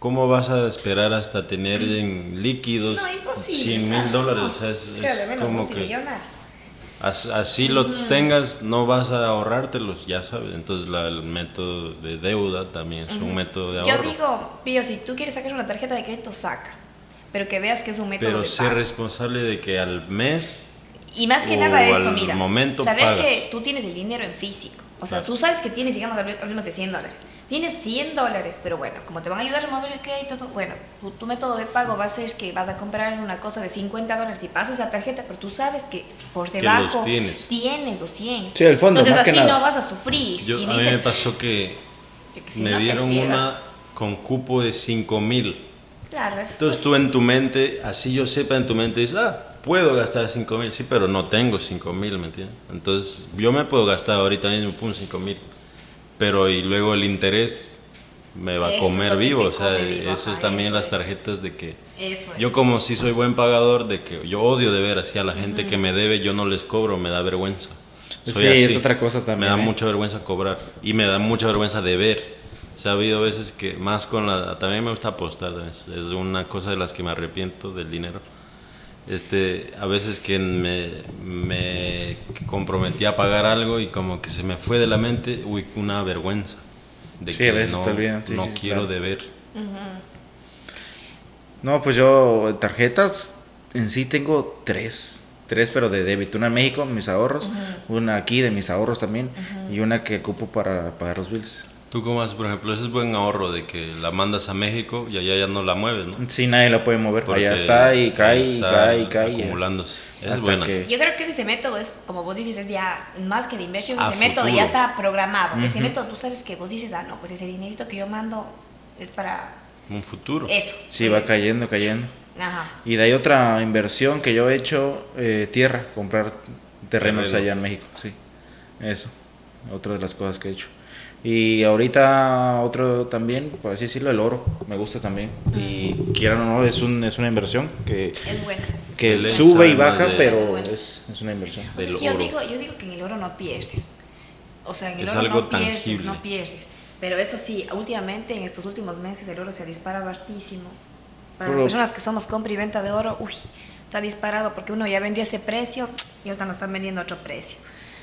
¿cómo vas a esperar hasta tener en líquidos no, 100 mil dólares? O sea, es, como que así los tengas, no vas a ahorrártelos, ya sabes. Entonces el método de deuda también es un método de ahorro. Yo digo, Pío, si tú quieres sacar una tarjeta de crédito, saca. Pero que veas que es un método Pero sé responsable de que al mes... Y más que nada esto, mira, momento saber que tú tienes el dinero en físico. O sea, tú sabes que tienes, digamos, hablemos de 100 dólares tienes 100 dólares, pero bueno, como te van a ayudar a mover el crédito, bueno, tu, método de pago va a ser que vas a comprar una cosa de 50 dólares y pasas la tarjeta, pero tú sabes que por debajo tienes. tienes. los 100. Sí, el fondo. Entonces así no vas a sufrir. Yo, a mí me pasó que me dieron una con cupo de 5 mil. Claro, Entonces tú en tu mente, así yo sepa en tu mente, dices, ah, puedo gastar 5 mil, sí, pero no tengo 5 mil, ¿me entiendes? Entonces yo me puedo gastar ahorita mismo, pum, 5 mil pero y luego el interés me va a comer vivo, o sea, eso es también las tarjetas de que yo como si soy buen pagador, de que yo odio de ver así a la gente que me debe, yo no les cobro, me da vergüenza. sí, es otra cosa también. Me da ¿eh? mucha vergüenza cobrar y me da mucha vergüenza de ver. O sea, ha habido veces que más con la... También me gusta apostar, es una cosa de las que me arrepiento del dinero este, a veces que me, me, comprometí a pagar algo y como que se me fue de la mente, uy, una vergüenza de que no, no quiero deber. No, pues yo tarjetas en sí tengo tres, tres pero de débito, una en México, mis ahorros, una aquí de mis ahorros también. Y una que ocupo para pagar los bills. ¿Tú cómo haces, por ejemplo? Ese es buen ahorro de que la mandas a México y allá ya no la mueves, ¿no? Sí, nadie la puede mover. Porque allá está y cae y cae y cae. Acumulándose. Es buena. Yo creo que ese método es, como vos dices, es ya más que de inversión, ese método ya está programado. Ese método tú sabes que vos dices, ah, no, pues ese dinerito que yo mando es para... Un futuro. Eso. Sí, va cayendo, cayendo. Ajá. Y de ahí otra inversión que yo he hecho, eh, tierra, comprar terrenos allá en México, sí. Eso, otra de las cosas que he hecho. Y ahorita otro también, por así decirlo, el oro, me gusta también. Y quieran o no, es, un, es una inversión que, es buena. que sube y baja, pero es, es, una inversión. yo, digo, yo digo que en el oro no pierdes. O sea, en el oro no pierdes, no pierdes. Pero eso sí, últimamente, en estos últimos meses, el oro se ha disparado altísimo. Para las personas que somos compra y venta de oro, uy, está disparado porque uno ya vendió ese precio y ahorita nos están vendiendo otro precio.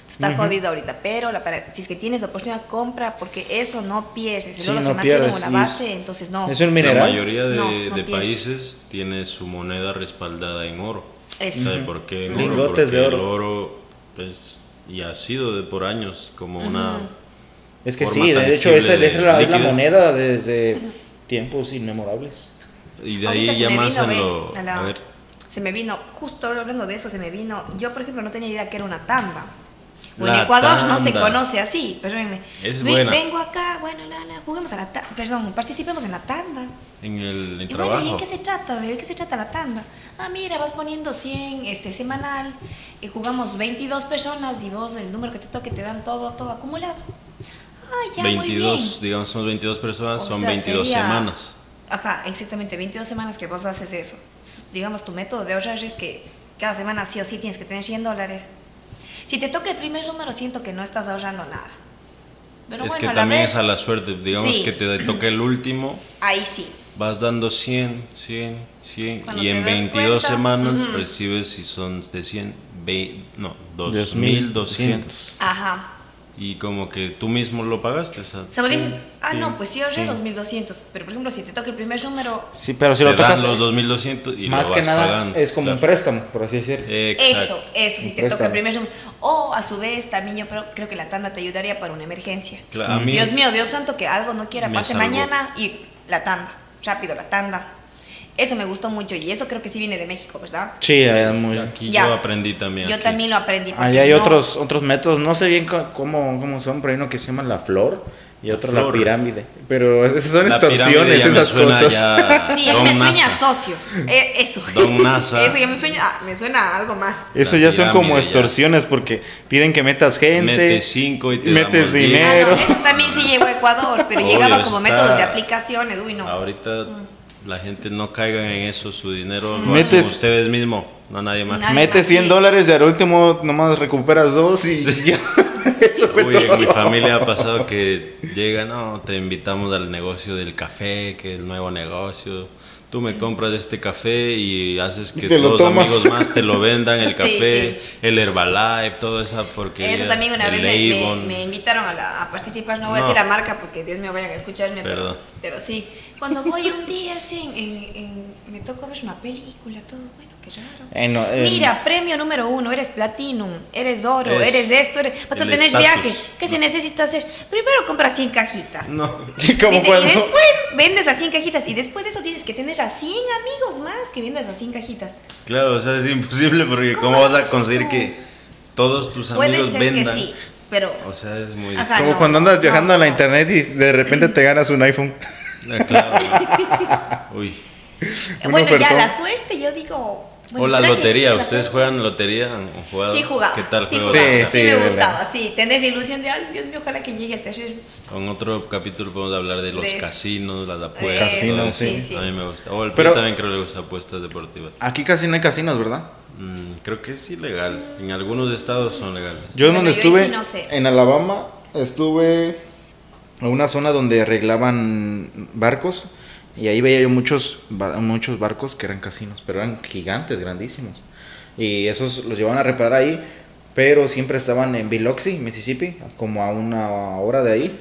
Está jodido ahorita, pero la, si es que tienes la oportunidad, compra, porque eso no pierdes. Si no se mantiene en una base, entonces no. ¿Es un mineral? La mayoría de, países tiene su moneda respaldada en oro. Eso. por qué en oro? Porque de oro. el oro es, y ha sido de por años como una... Es que sí, de hecho esa, es, la, es, la, moneda desde tiempos inmemorables. Y de ahí ya más en lo... A ver. Se me vino, justo hablando de eso, se me vino... Yo, por ejemplo, no tenía idea que era una tanda en Ecuador no se conoce así, perdónenme. Es buena. Vengo acá, bueno, juguemos a la tanda, perdón, participemos en la tanda. En el, y trabajo. Bueno, ¿y qué se trata? ¿De qué se trata la tanda? Ah, mira, vas poniendo 100 este, semanal, y jugamos 22 personas y vos el número que te toque te dan todo, todo acumulado. Ah, ya, 22, muy bien. digamos, son 22 personas, son 22 semanas. Ajá, exactamente, 22 semanas que vos haces eso. Digamos, tu método de ahorrar es que cada semana sí o sí tienes que tener 100 dólares si te toca el primer número, siento que no estás ahorrando nada. Pero es que también es a la suerte, digamos que te toca el último. Ahí sí. Vas dando 100, 100, 100 y en 22 semanas recibes si son de 100, no, 2200. Ajá y como que tú mismo lo pagaste. O sea, o sea vos dices, ah, no, pues sí ahorré 2200, pero por ejemplo, si te toca el primer número. Sí, pero si lo tocas. los 2200 y más lo vas que nada pagando, es como un préstamo, por así decirlo. Eso, eso, si te toca el primer número. O a su vez, también yo creo que la tanda te ayudaría para una emergencia. Claro, Dios mío, Dios santo, que algo no quiera, pase mañana y la tanda, rápido, la tanda. Eso me gustó mucho y eso creo que sí viene de México, ¿verdad? Sí, muy... aquí yo aprendí también. Yo también lo aprendí. Ahí hay otros, otros métodos, no sé bien cómo, cómo son, pero hay uno que se llama la flor y otro la, pirámide. Pero esas son extorsiones, esas cosas. sí, a mí me sueña socio. Eh, eso. Don NASA. Eso ya me sueña, ah, me suena algo más. Eso ya son como extorsiones porque piden que metas gente. Metes cinco y te metes dinero. Ah, eso también sí llegó a Ecuador, pero llegaba como métodos de aplicaciones. Uy, no. Ahorita la gente no caiga en eso, su dinero lo Metes, hacen ustedes mismos, no nadie más. Metes 100 dólares y al último nomás recuperas dos y ya. Eso fue Uy, en mi familia ha pasado que llegan, no, te invitamos al negocio del café, que es el nuevo negocio. Tú me compras este café y haces que todos los amigos más te lo vendan, el café, el Herbalife, toda esa porque Eso también una vez me, invitaron a, participar, no voy a decir la marca porque Dios me vaya a escucharme, pero, pero, sí. Cuando voy un día así, en, me toca ver una película, todo, bueno, qué raro. Mira, premio número uno, eres platinum, eres oro, eres esto, eres, vas a tener viaje. ¿Qué se necesita hacer? Primero compras 100 cajitas. No. ¿Cómo puedo? Y después vendes a 100 cajitas y después de eso tienes que tener a 100 amigos más que vendas a 100 cajitas. Claro, o sea, es imposible porque ¿cómo, vas a conseguir que todos tus amigos Puede ser vendan? Que sí, pero... O sea, es muy Como cuando andas viajando a la internet y de repente te ganas un iPhone. Ah, claro. Uy. Bueno, ya la suerte, yo digo o la lotería, ¿ustedes juegan lotería? ¿O sí, jugaba. ¿Qué tal sí, sí, sí, me gustaba, sí. Tener la ilusión de, ay, Dios mío, ojalá que llegue el tercer. En otro capítulo podemos hablar de los casinos, las apuestas. Casinos, sí. A mí me gusta. O el Pero, también creo que le gusta apuestas deportivas. Aquí casi no hay casinos, ¿verdad? Mm, creo que es ilegal. En algunos estados son legales. Yo donde estuve, en Alabama, estuve en una zona donde arreglaban barcos y ahí veía yo muchos, muchos barcos que eran casinos, pero eran gigantes, grandísimos. Y esos los llevaban a reparar ahí, pero siempre estaban en Biloxi, Mississippi, como a una hora de ahí.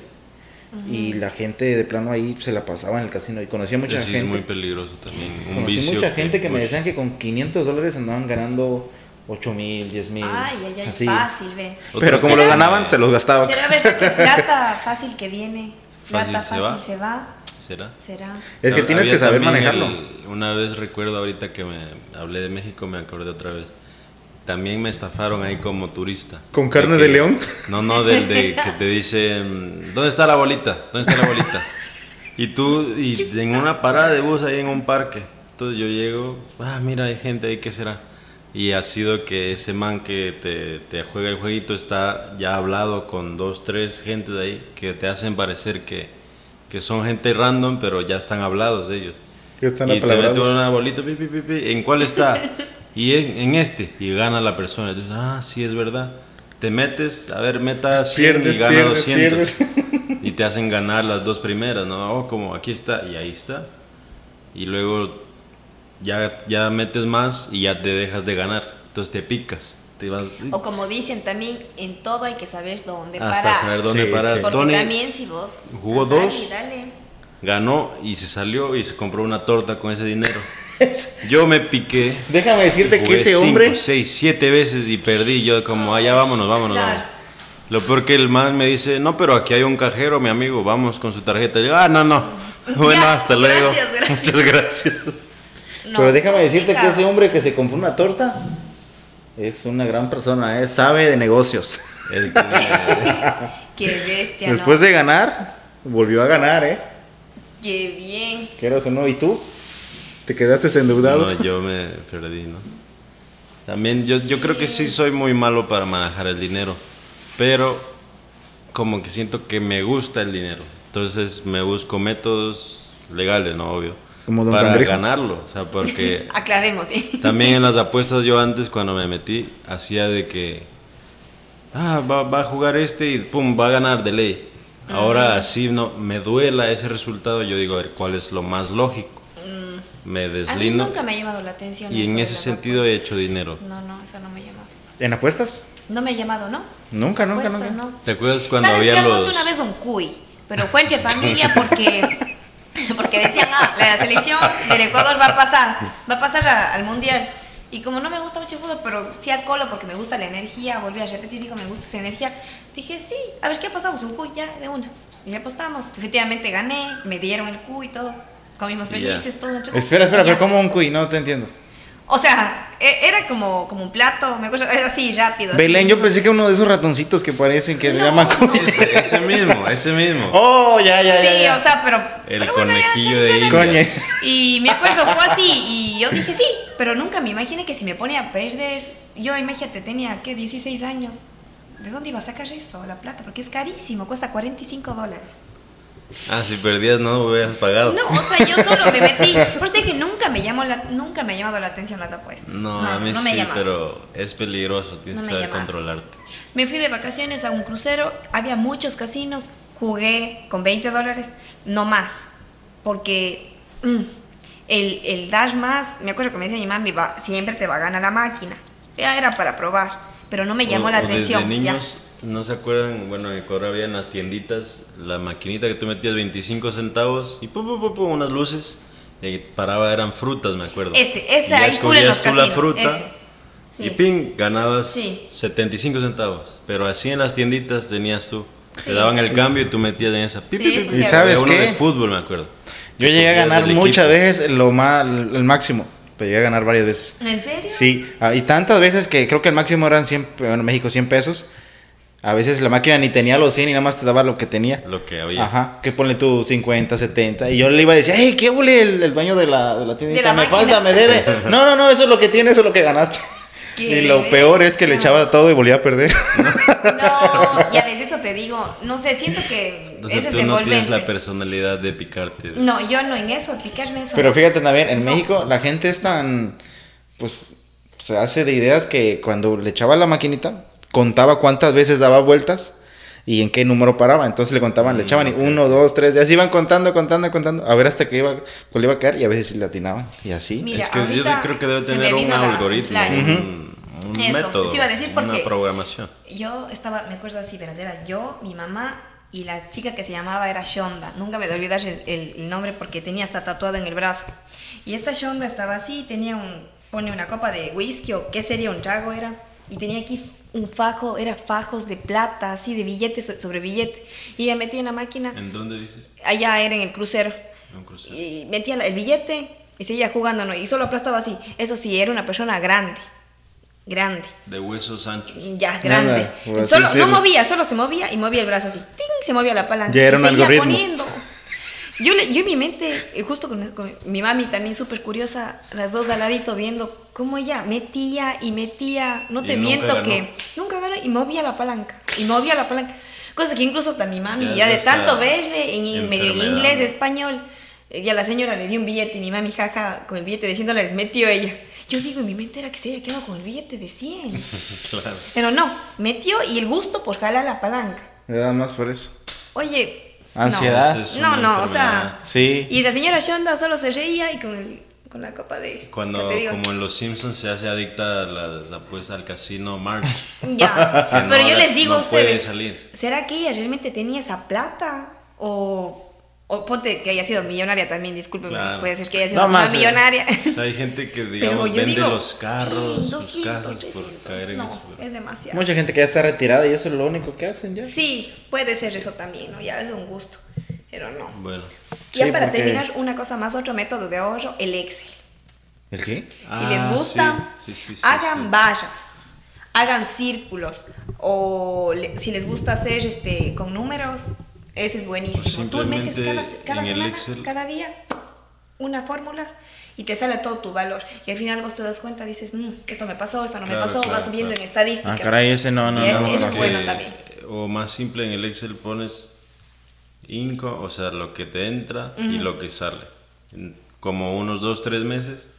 Y la gente de plano ahí se la pasaba en el casino. Y conocía mucha gente. es muy peligroso también. Un conocí mucha gente que, me decían que con 500 dólares andaban ganando 8 mil, 10 mil. Ay, ay, ay, así. fácil, ve. Pero como los ganaban, se los gastaban. Será ver que plata fácil que viene, plata fácil, se va. ¿Será? ¿Será? Es que tienes que saber manejarlo. una vez recuerdo ahorita que me hablé de México, me acordé otra vez. También me estafaron ahí como turista. ¿Con carne de, león? No, no, del de que te dicen, ¿dónde está la bolita? ¿Dónde está la bolita? Y tú, y en una parada de bus ahí en un parque. Entonces yo llego, ah, mira, hay gente ahí, ¿qué será? Y ha sido que ese man que te, te juega el jueguito está ya hablado con dos, tres gente de ahí que te hacen parecer que, que son gente random, pero ya están hablados de ellos. Están y te meten una bolita, ¿en cuál está? y en, este, y gana la persona. ah, sí, es verdad. Te metes, a ver, meta 100 y gana 200. Y te hacen ganar las dos primeras, ¿no? Oh, como aquí está, y ahí está. Y luego ya, ya metes más y ya te dejas de ganar. Entonces te picas. O como dicen también, en todo hay que saber dónde Hasta parar. saber dónde parar. Porque también si vos... Jugó dos, ganó y se salió y se compró una torta con ese dinero. Yo me piqué. Déjame decirte que ese hombre... seis, siete veces y perdí. Yo como, allá vámonos, vámonos, vámonos. Lo peor que el man me dice, no, pero aquí hay un cajero, mi amigo, vamos con su tarjeta. Yo, ah, no, no. Bueno, hasta luego. Muchas gracias. Pero déjame decirte que ese hombre que se compró una torta es una gran persona, ¿eh? sabe de negocios. Qué bestia. Después de ganar, volvió a ganar, ¿eh? Qué bien. ¿Qué o no? ¿Y tú? ¿Te quedaste endeudado? No, yo me perdí, ¿no? También yo, yo creo que sí soy muy malo para manejar el dinero, pero como que siento que me gusta el dinero. Entonces me busco métodos legales, ¿no? Obvio para ganarlo, o sea, porque... Aclaremos, También en las apuestas yo antes cuando me metí hacía de que, ah, va, a jugar este y pum, va a ganar de ley. Ahora así no, me duela ese resultado, yo digo, a ver, ¿cuál es lo más lógico? Mm. Me deslindo. A nunca me ha llamado la atención. Y en ese sentido he hecho dinero. No, no, eso no me ha llamado. ¿En apuestas? No me ha llamado, ¿no? Nunca, nunca, nunca. ¿Te acuerdas cuando había los... una vez un cuy, pero fue entre familia porque porque decían, ah, la selección del Ecuador va a pasar, va a pasar al Mundial. Y como no me gusta mucho el fútbol, pero sí a Colo porque me gusta la energía, volví a repetir, digo, me gusta esa energía. Dije, sí, a ver qué apostamos, un cuy ya de una. Y apostamos. Efectivamente gané, me dieron el cuy y todo. comimos felices, todo. Espera, espera, pero ¿cómo un cuy? No te entiendo. O sea, e, era como, como un plato, me acuerdo, era así rápido. Belén, yo pensé que uno de esos ratoncitos que parecen que le llaman cuy. Ese, mismo, ese mismo. Oh, ya, ya, ya. Sí, o sea, pero. El conejillo de India. Y me acuerdo, fue así, y yo dije sí, pero nunca me imaginé que si me pone a perder. Yo, imagínate, tenía, ¿qué? 16 años. ¿De dónde iba a sacar eso, la plata? Porque es carísimo, cuesta 45 dólares. Ah, si perdías no hubieras pagado. No, o sea, yo solo me metí. Por eso dije, nunca me, llamó la, nunca me ha llamado la atención las apuestas. No, a mí sí, pero es peligroso, tienes que saber controlarte. Me fui de vacaciones a un crucero, había muchos casinos, jugué con 20 dólares, no más, porque mm, el, el dash más, me acuerdo que me decía mi mami, va, siempre te va a ganar la máquina. Ya era para probar, pero no me llamó la atención. Desde niños, ¿No se acuerdan? Bueno, en Correa había en las tienditas la maquinita que tú metías 25 centavos y pum, pum, pum, unas luces. Y paraba, eran frutas, me acuerdo. Ese, ese, ahí escogías tú la fruta. Y ping, ganabas 75 centavos. Pero así en las tienditas tenías tú. Te daban el cambio y tú metías en esa. y sabes qué? de fútbol, me acuerdo. Yo llegué a ganar muchas veces lo más, el máximo. Pero llegué a ganar varias veces. ¿En serio? Sí. Ah, y tantas veces que creo que el máximo eran 100, bueno, México 100 pesos. A veces la máquina ni tenía los 100 y nada más te daba lo que tenía. Lo que había. Ajá, que ponle tú 50, 70. Y yo le iba a decir, hey, ¿qué huele el, dueño de la, de la tiendita? me falta, me debe. No, no, no, eso es lo que tiene, eso es lo que ganaste. Y lo peor es que le echaba todo y volvía a perder. No, y a veces eso te digo, no sé, siento que ese tú no tienes la personalidad de picarte. No, yo no en eso, picarme eso. Pero fíjate también, en México la gente es tan, pues, se hace de ideas que cuando le echaba la maquinita, contaba cuántas veces daba vueltas y en qué número paraba. Entonces le contaban, le mm, echaban uno, dos, tres, y así iban contando, contando, contando, a ver hasta que iba, cuál iba a caer y a veces le atinaban y así. es que yo creo que debe tener un algoritmo, un, método, iba a decir porque una programación. Yo estaba, me acuerdo así, verdadera, yo, mi mamá y la chica que se llamaba era Shonda. Nunca me olvidar el, el, nombre porque tenía hasta tatuado en el brazo. Y esta Shonda estaba así, tenía un, pone una copa de whisky o qué sería un trago era. Y tenía aquí un fajo, era fajos de plata, así de billetes sobre billete. Y ella metía en la máquina. ¿En dónde dices? Allá era en el crucero. Un crucero. Y metía el billete y seguía jugando, ¿no? Y solo aplastaba así. Eso sí, era una persona grande. Grande. De huesos anchos. Ya, grande. solo, no movía, solo se movía y movía el brazo así. ¡Ting! Se movía la palanca. Ya era y seguía poniendo. Yo, yo en mi mente, eh, justo con, mi mami también súper curiosa, las dos al ladito viendo cómo ella metía y metía, no te miento que nunca ganó y movía la palanca, y movía la palanca. Cosa que incluso hasta mi mami, ya, de tanto verle en medio en inglés, español, eh, ya la señora le dio un billete y mi mami jaja con el billete de 100 dólares metió ella. Yo digo, en mi mente era que se había quedado con el billete de 100. claro. Pero no, metió y el gusto por jalar la palanca. Nada más por eso. Oye, Ansiedad. No, no, o sea. Sí. Y la señora Shonda solo se reía y con, el, con la copa de. Cuando, como en Los Simpsons, se hace adicta a las apuestas al casino March. ya. Pero yo les digo a ustedes. Salir. ¿Será que ella realmente tenía esa plata? O. O ponte que haya sido millonaria también, discúlpeme, puede ser que haya sido una millonaria. hay gente que, digamos, vende los carros, sus casas por caer en no, es demasiado. Mucha gente que ya está retirada y eso es lo único que hacen ya. Sí, puede ser eso también, ¿no? Ya es un gusto, pero no. Bueno. Ya para terminar, una cosa más, otro método de ahorro, el Excel. ¿El qué? Si les ah, gusta, hagan vallas, hagan círculos, o si les gusta hacer este con números, ese es buenísimo. Tú metes cada, cada semana, cada día, una fórmula y te sale todo tu valor. Y al final vos te das cuenta, dices, mmm, esto me pasó, esto no me pasó, vas viendo en estadísticas. Ah, caray, ese no, no, no. Eso es bueno también. O más simple, en el Excel pones income, o sea, lo que te entra y lo que sale. Como unos dos, tres meses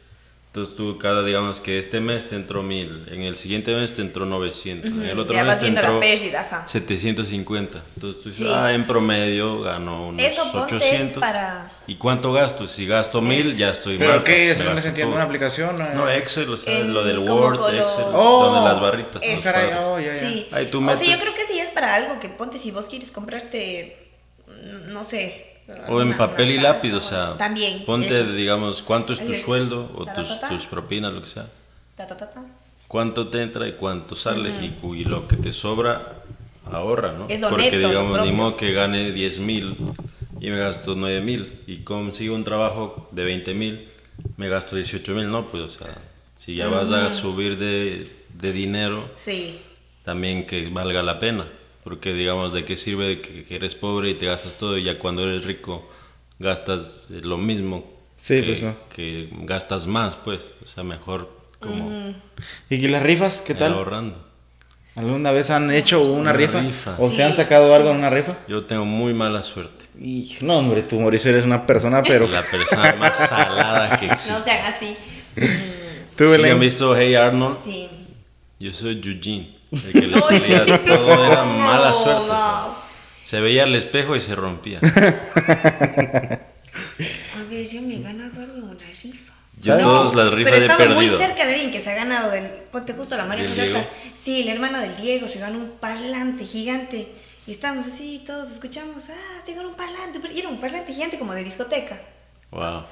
entonces tú cada, digamos que este mes te entró 1000, en el siguiente mes te entró 900, en el otro mes te entró 750. Entonces tú dices, ah, en promedio gano unos 800. Para... ¿Y cuánto gasto? Si gasto 1000 ya estoy ¿Pero qué es? ¿No se entiende una aplicación? No, Excel, o sea, lo del Word, Excel, oh, donde las barritas. Es, caray, oh, ya, ya. Sí. Ahí tú metes... O sea, yo creo que sí es para algo que ponte si vos quieres comprarte, no sé, o en papel y lápiz, o sea, también, ponte, digamos, cuánto es tu sueldo o tus, propinas, lo que sea. Cuánto te entra y cuánto sale y, lo que te sobra, ahorra, ¿no? Es lo Porque neto, digamos, ni modo que gane 10 mil y me gasto 9 mil. Y consigo un trabajo de 20 mil, me gasto 18 mil, ¿no? Pues, o sea, si ya vas a subir de, de dinero, sí. también que valga la pena. Porque, digamos, ¿de qué sirve que, que eres pobre y te gastas todo y ya cuando eres rico gastas lo mismo? Sí, que, pues no. Que gastas más, pues. O sea, mejor como... ¿Y las rifas? ¿Qué tal? Ahorrando. ¿Alguna vez han hecho una, rifa? ¿O se han sacado algo en una rifa? Yo tengo muy mala suerte. Y, no, hombre, tú, Mauricio, eres una persona, pero... La persona más salada que existe. No sean así. ¿Tú, ¿Sí han visto Hey Arnold? Sí. Yo soy Eugene. El que le salía todo era mala suerte. No. Se veía al espejo y se rompía. A ver, yo me he ganado algo en una rifa. Yo no, todas las rifas pero he, estado perdido. muy cerca de alguien que se ha ganado del. Ponte justo la María Sí, la hermana del Diego se ganó un parlante gigante. Y estábamos así, todos escuchamos, ah, te ganó un parlante. Y era un parlante gigante como de discoteca. Wow.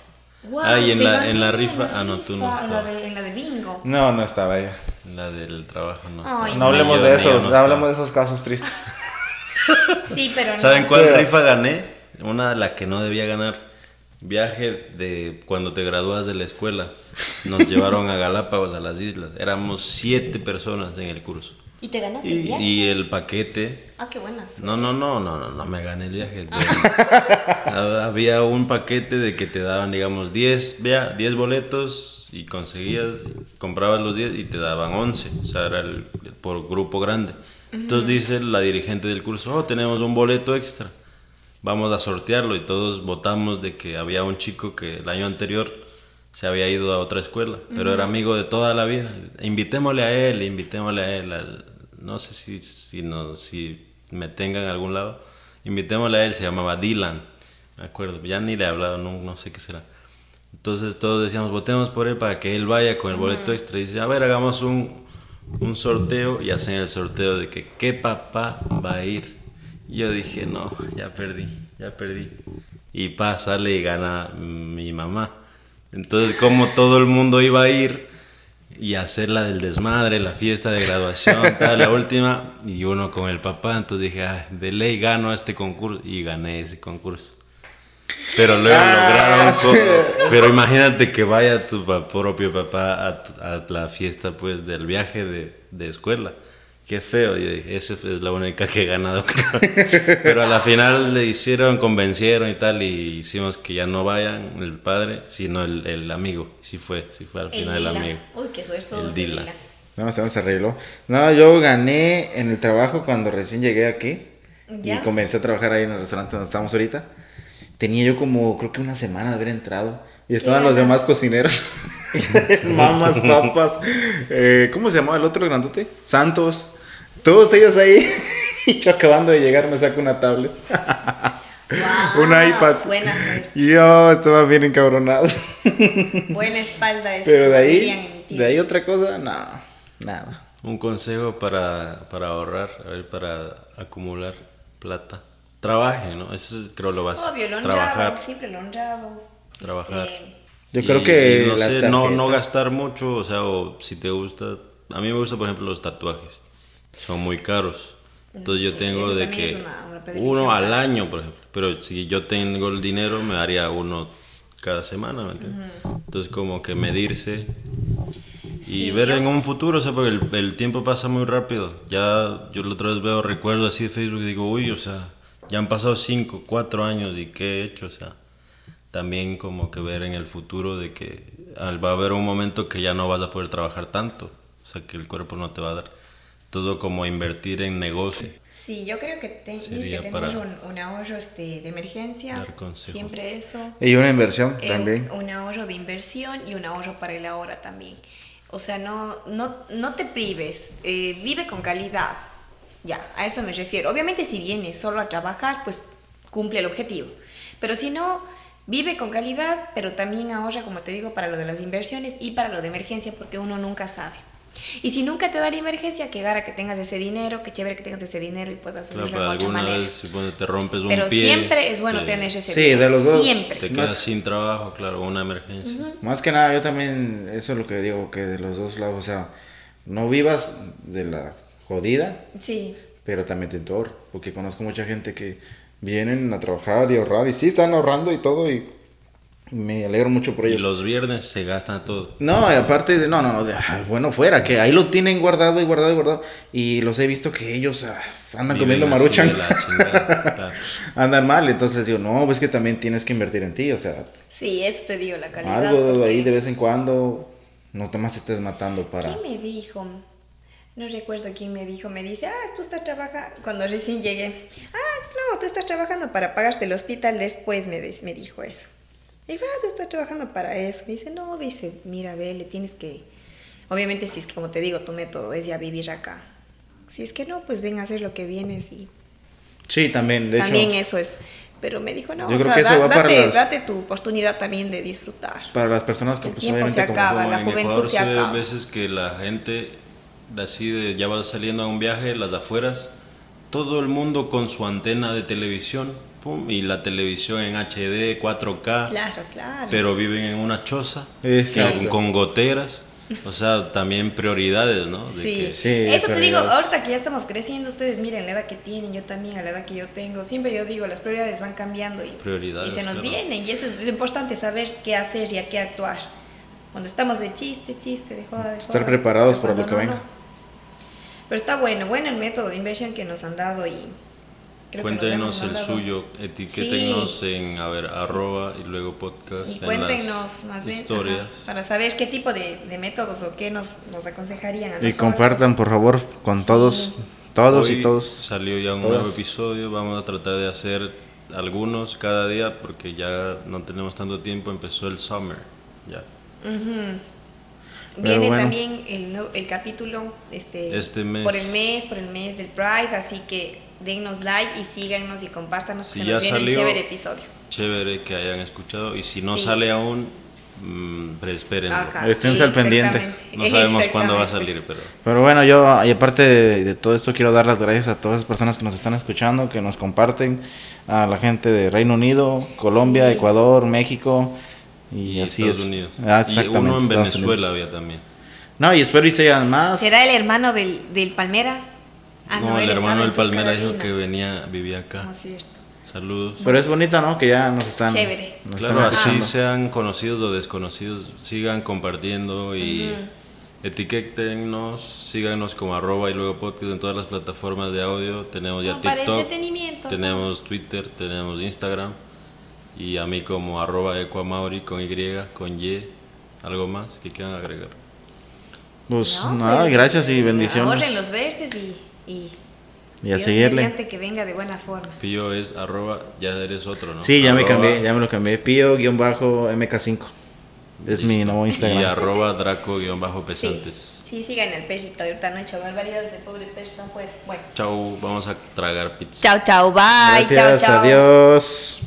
Wow ah, y en la, en la rifa. Ah, no, tú no estabas. En la de bingo. No, no estaba ella. En la del trabajo no no, hablemos de esos, no hablemos de esos casos tristes. sí, pero no. ¿Saben cuál rifa gané? Una de la que no debía ganar viaje de cuando te gradúas de la escuela. Nos llevaron a Galápagos, a las islas. Éramos siete personas en el curso. ¿Y te ganaste y, el viaje? Y el paquete. Ah, qué buenas. No, no, no, no, no, no me gané el viaje. Había un paquete de que te daban, digamos, 10, vea, 10 boletos y conseguías, comprabas los 10 y te daban 11. O sea, era el, por grupo grande. Entonces dice la dirigente del curso, oh, tenemos un boleto extra vamos a sortearlo y todos votamos de que había un chico que el año anterior se había ido a otra escuela, pero era amigo de toda la vida. Invitémosle a él, invitémosle a él, no sé si, si, no, si me tenga en algún lado, invitémosle a él, se llamaba Dylan, me acuerdo, ya ni le he hablado, no, no sé qué será. Entonces todos decíamos, votemos por él para que él vaya con el boleto extra. Y dice, a ver, hagamos un, un sorteo y hacen el sorteo de que qué papá va a ir yo dije, no, ya perdí, ya perdí. Y pasa, sale y gana mi mamá. Entonces, como todo el mundo iba a ir y hacer la del desmadre, la fiesta de graduación, tal, la última, y uno con el papá, entonces dije, ah, de ley gano este concurso y gané ese concurso. Pero luego ah, lograron. Pero imagínate que vaya tu propio papá a, la fiesta pues del viaje de, de escuela. Qué feo, y esa es la única que he ganado. Pero a la final le hicieron, convencieron y tal, y hicimos que ya no vayan el padre, sino el, el amigo. Sí fue, sí fue al final el, amigo. Uy, qué todo. El Dila. No, se arregló. No, yo gané en el trabajo cuando recién llegué aquí. Y comencé a trabajar ahí en el restaurante donde estamos ahorita. Tenía yo como, creo que una semana de haber entrado. Y estaban los demás cocineros. Mamas, papas. Eh, ¿Cómo se llamaba el otro grandote? Santos. Todos ellos ahí. y yo acabando de llegar me saco una tablet. una iPad. Buena Y yo estaba bien encabronado. Buena espalda eso. Pero de ahí, de ahí otra cosa, no, nada. Un consejo para, para ahorrar, a ver, para acumular plata. Trabaje, ¿no? Eso es, creo lo básico. Obvio, lo Trabajar. siempre lo honrado. Trabajar. Este, yo creo que no, sé, no, no gastar mucho, o sea, o si te gusta, a mí me gusta por ejemplo los tatuajes son muy caros. Entonces yo tengo de que uno al año, por ejemplo. Pero si yo tengo el dinero, me haría uno cada semana, ¿me entiendes? Entonces como que medirse y ver en un futuro, o sea, porque el, el, tiempo pasa muy rápido. Ya yo la otra vez veo recuerdos así de Facebook y digo, uy, o sea, ya han pasado 5, 4 años y qué he hecho, o sea, también como que ver en el futuro de que va a haber un momento que ya no vas a poder trabajar tanto, o sea, que el cuerpo no te va a dar todo como invertir en negocio. Sí, yo creo que tienes que tener un, ahorro este, de emergencia, siempre eso. Y una inversión eh, también. Un ahorro de inversión y un ahorro para el ahora también. O sea, no, no, no te prives, eh, vive con calidad. Ya, a eso me refiero. Obviamente si vienes solo a trabajar, pues cumple el objetivo. Pero si no, vive con calidad, pero también ahorra, como te digo, para lo de las inversiones y para lo de emergencia, porque uno nunca sabe. Y si nunca te da la emergencia, que gara que tengas ese dinero, que chévere que tengas ese dinero y puedas claro, de alguna vez te rompes un Pero pie. siempre es bueno tener ese sí, de los dos. Siempre. Te quedas sin trabajo, claro, una emergencia. Más que nada, yo también, eso es lo que digo, que de los dos lados, o sea, no vivas de la jodida. Sí. Pero también te entor, porque conozco mucha gente que vienen a trabajar y ahorrar. Y sí, están ahorrando y todo. Y me alegro mucho por ellos. Y los viernes se gastan todo. No, aparte de, no, no, no, bueno, fuera, que ahí lo tienen guardado y guardado y guardado. Y los he visto que ellos ah, andan comiendo maruchan. andan mal, entonces les digo, no, pues que también tienes que invertir en ti, o sea. Sí, eso te digo, la calidad. Algo ahí de vez en cuando, no te más estés matando para. ¿Quién me dijo? No recuerdo quién me dijo, me dice, ah, tú estás trabajando, cuando recién llegué, ah, no, tú estás trabajando para pagarte el hospital después, me, me dijo eso. Dijo, ah, tú estás trabajando para eso. Me dice, no, dice, mira, ve, le tienes que, obviamente si es que como te digo, tu método es ya vivir acá. Si es que no, pues ven a hacer lo que vienes y... Sí, también, de También eso es. Pero me dijo, no, o sea, date, date, tu oportunidad también de disfrutar. Para las personas que el pues, tiempo se acaba, la juventud se acaba. veces que la gente así de ya va saliendo a un viaje, las afueras, todo el mundo con su antena de televisión, pum, y la televisión en HD, 4K. Claro, claro. Pero viven en una choza, con, goteras. O sea, también prioridades, ¿no? sí. sí, eso te digo, ahorita que ya estamos creciendo, ustedes miren la edad que tienen, yo también a la edad que yo tengo, siempre yo digo, las prioridades van cambiando y, y se nos vienen, y eso es lo importante, saber qué hacer y a qué actuar. Cuando estamos de chiste, chiste, de joda, de joda. Estar preparados para lo que venga. Pero está bueno, bueno el método de inversión que nos han dado y... Cuéntenos el suyo, etiquétenos en, a ver, arroba y luego podcast. Y cuéntenos más bien historias. para saber qué tipo de, métodos o qué nos, nos aconsejarían. A y compartan, por favor, con todos, todos y todos. Salió ya un nuevo episodio, vamos a tratar de hacer algunos cada día porque ya no tenemos tanto tiempo, empezó el summer, ya. Viene también el, el capítulo este, este mes. por el mes, por el mes del Pride, así que dennos like y síganos y compártanos si ya salió, chévere episodio. Chévere que hayan escuchado y si no sale aún, mmm, espérenlo. Estén al pendiente. No sabemos cuándo va a salir, pero... Pero bueno, yo, y aparte de, todo esto, quiero dar las gracias a todas las personas que nos están escuchando, que nos comparten, a la gente de Reino Unido, Colombia, Ecuador, México y, así Estados es. Unidos. Ah, y uno en Venezuela había también. No, y espero y sean más. ¿Será el hermano del, del Palmera? Ah, no, el hermano del Palmera dijo que venía, vivía acá. No, cierto. Saludos. Pero es bonito, ¿no? Que ya nos están. Chévere. claro, así sean conocidos o desconocidos, sigan compartiendo y etiquétenos, síganos como arroba y luego podcast en todas las plataformas de audio. Tenemos ya TikTok, tenemos Twitter, tenemos Instagram y a mí como arroba ecuamauri con Y, con Y, algo más que quieran agregar. Pues nada, pues, gracias y bendiciones. Ahorren los verdes y, y, y a seguirle. que venga de buena forma. Pío es arroba, ya eres otro, ¿no? Sí, ya me cambié, ya me lo cambié. Pío-MK5. Es mi nuevo Instagram. Y arroba Draco-pesantes. Sí, sí, sigan el perrito. Ahorita no he hecho barbaridades de pobre perro tan fuera. Bueno. Chau, vamos a tragar pizza. Chau, chau, bye. Gracias, chau, chau. adiós.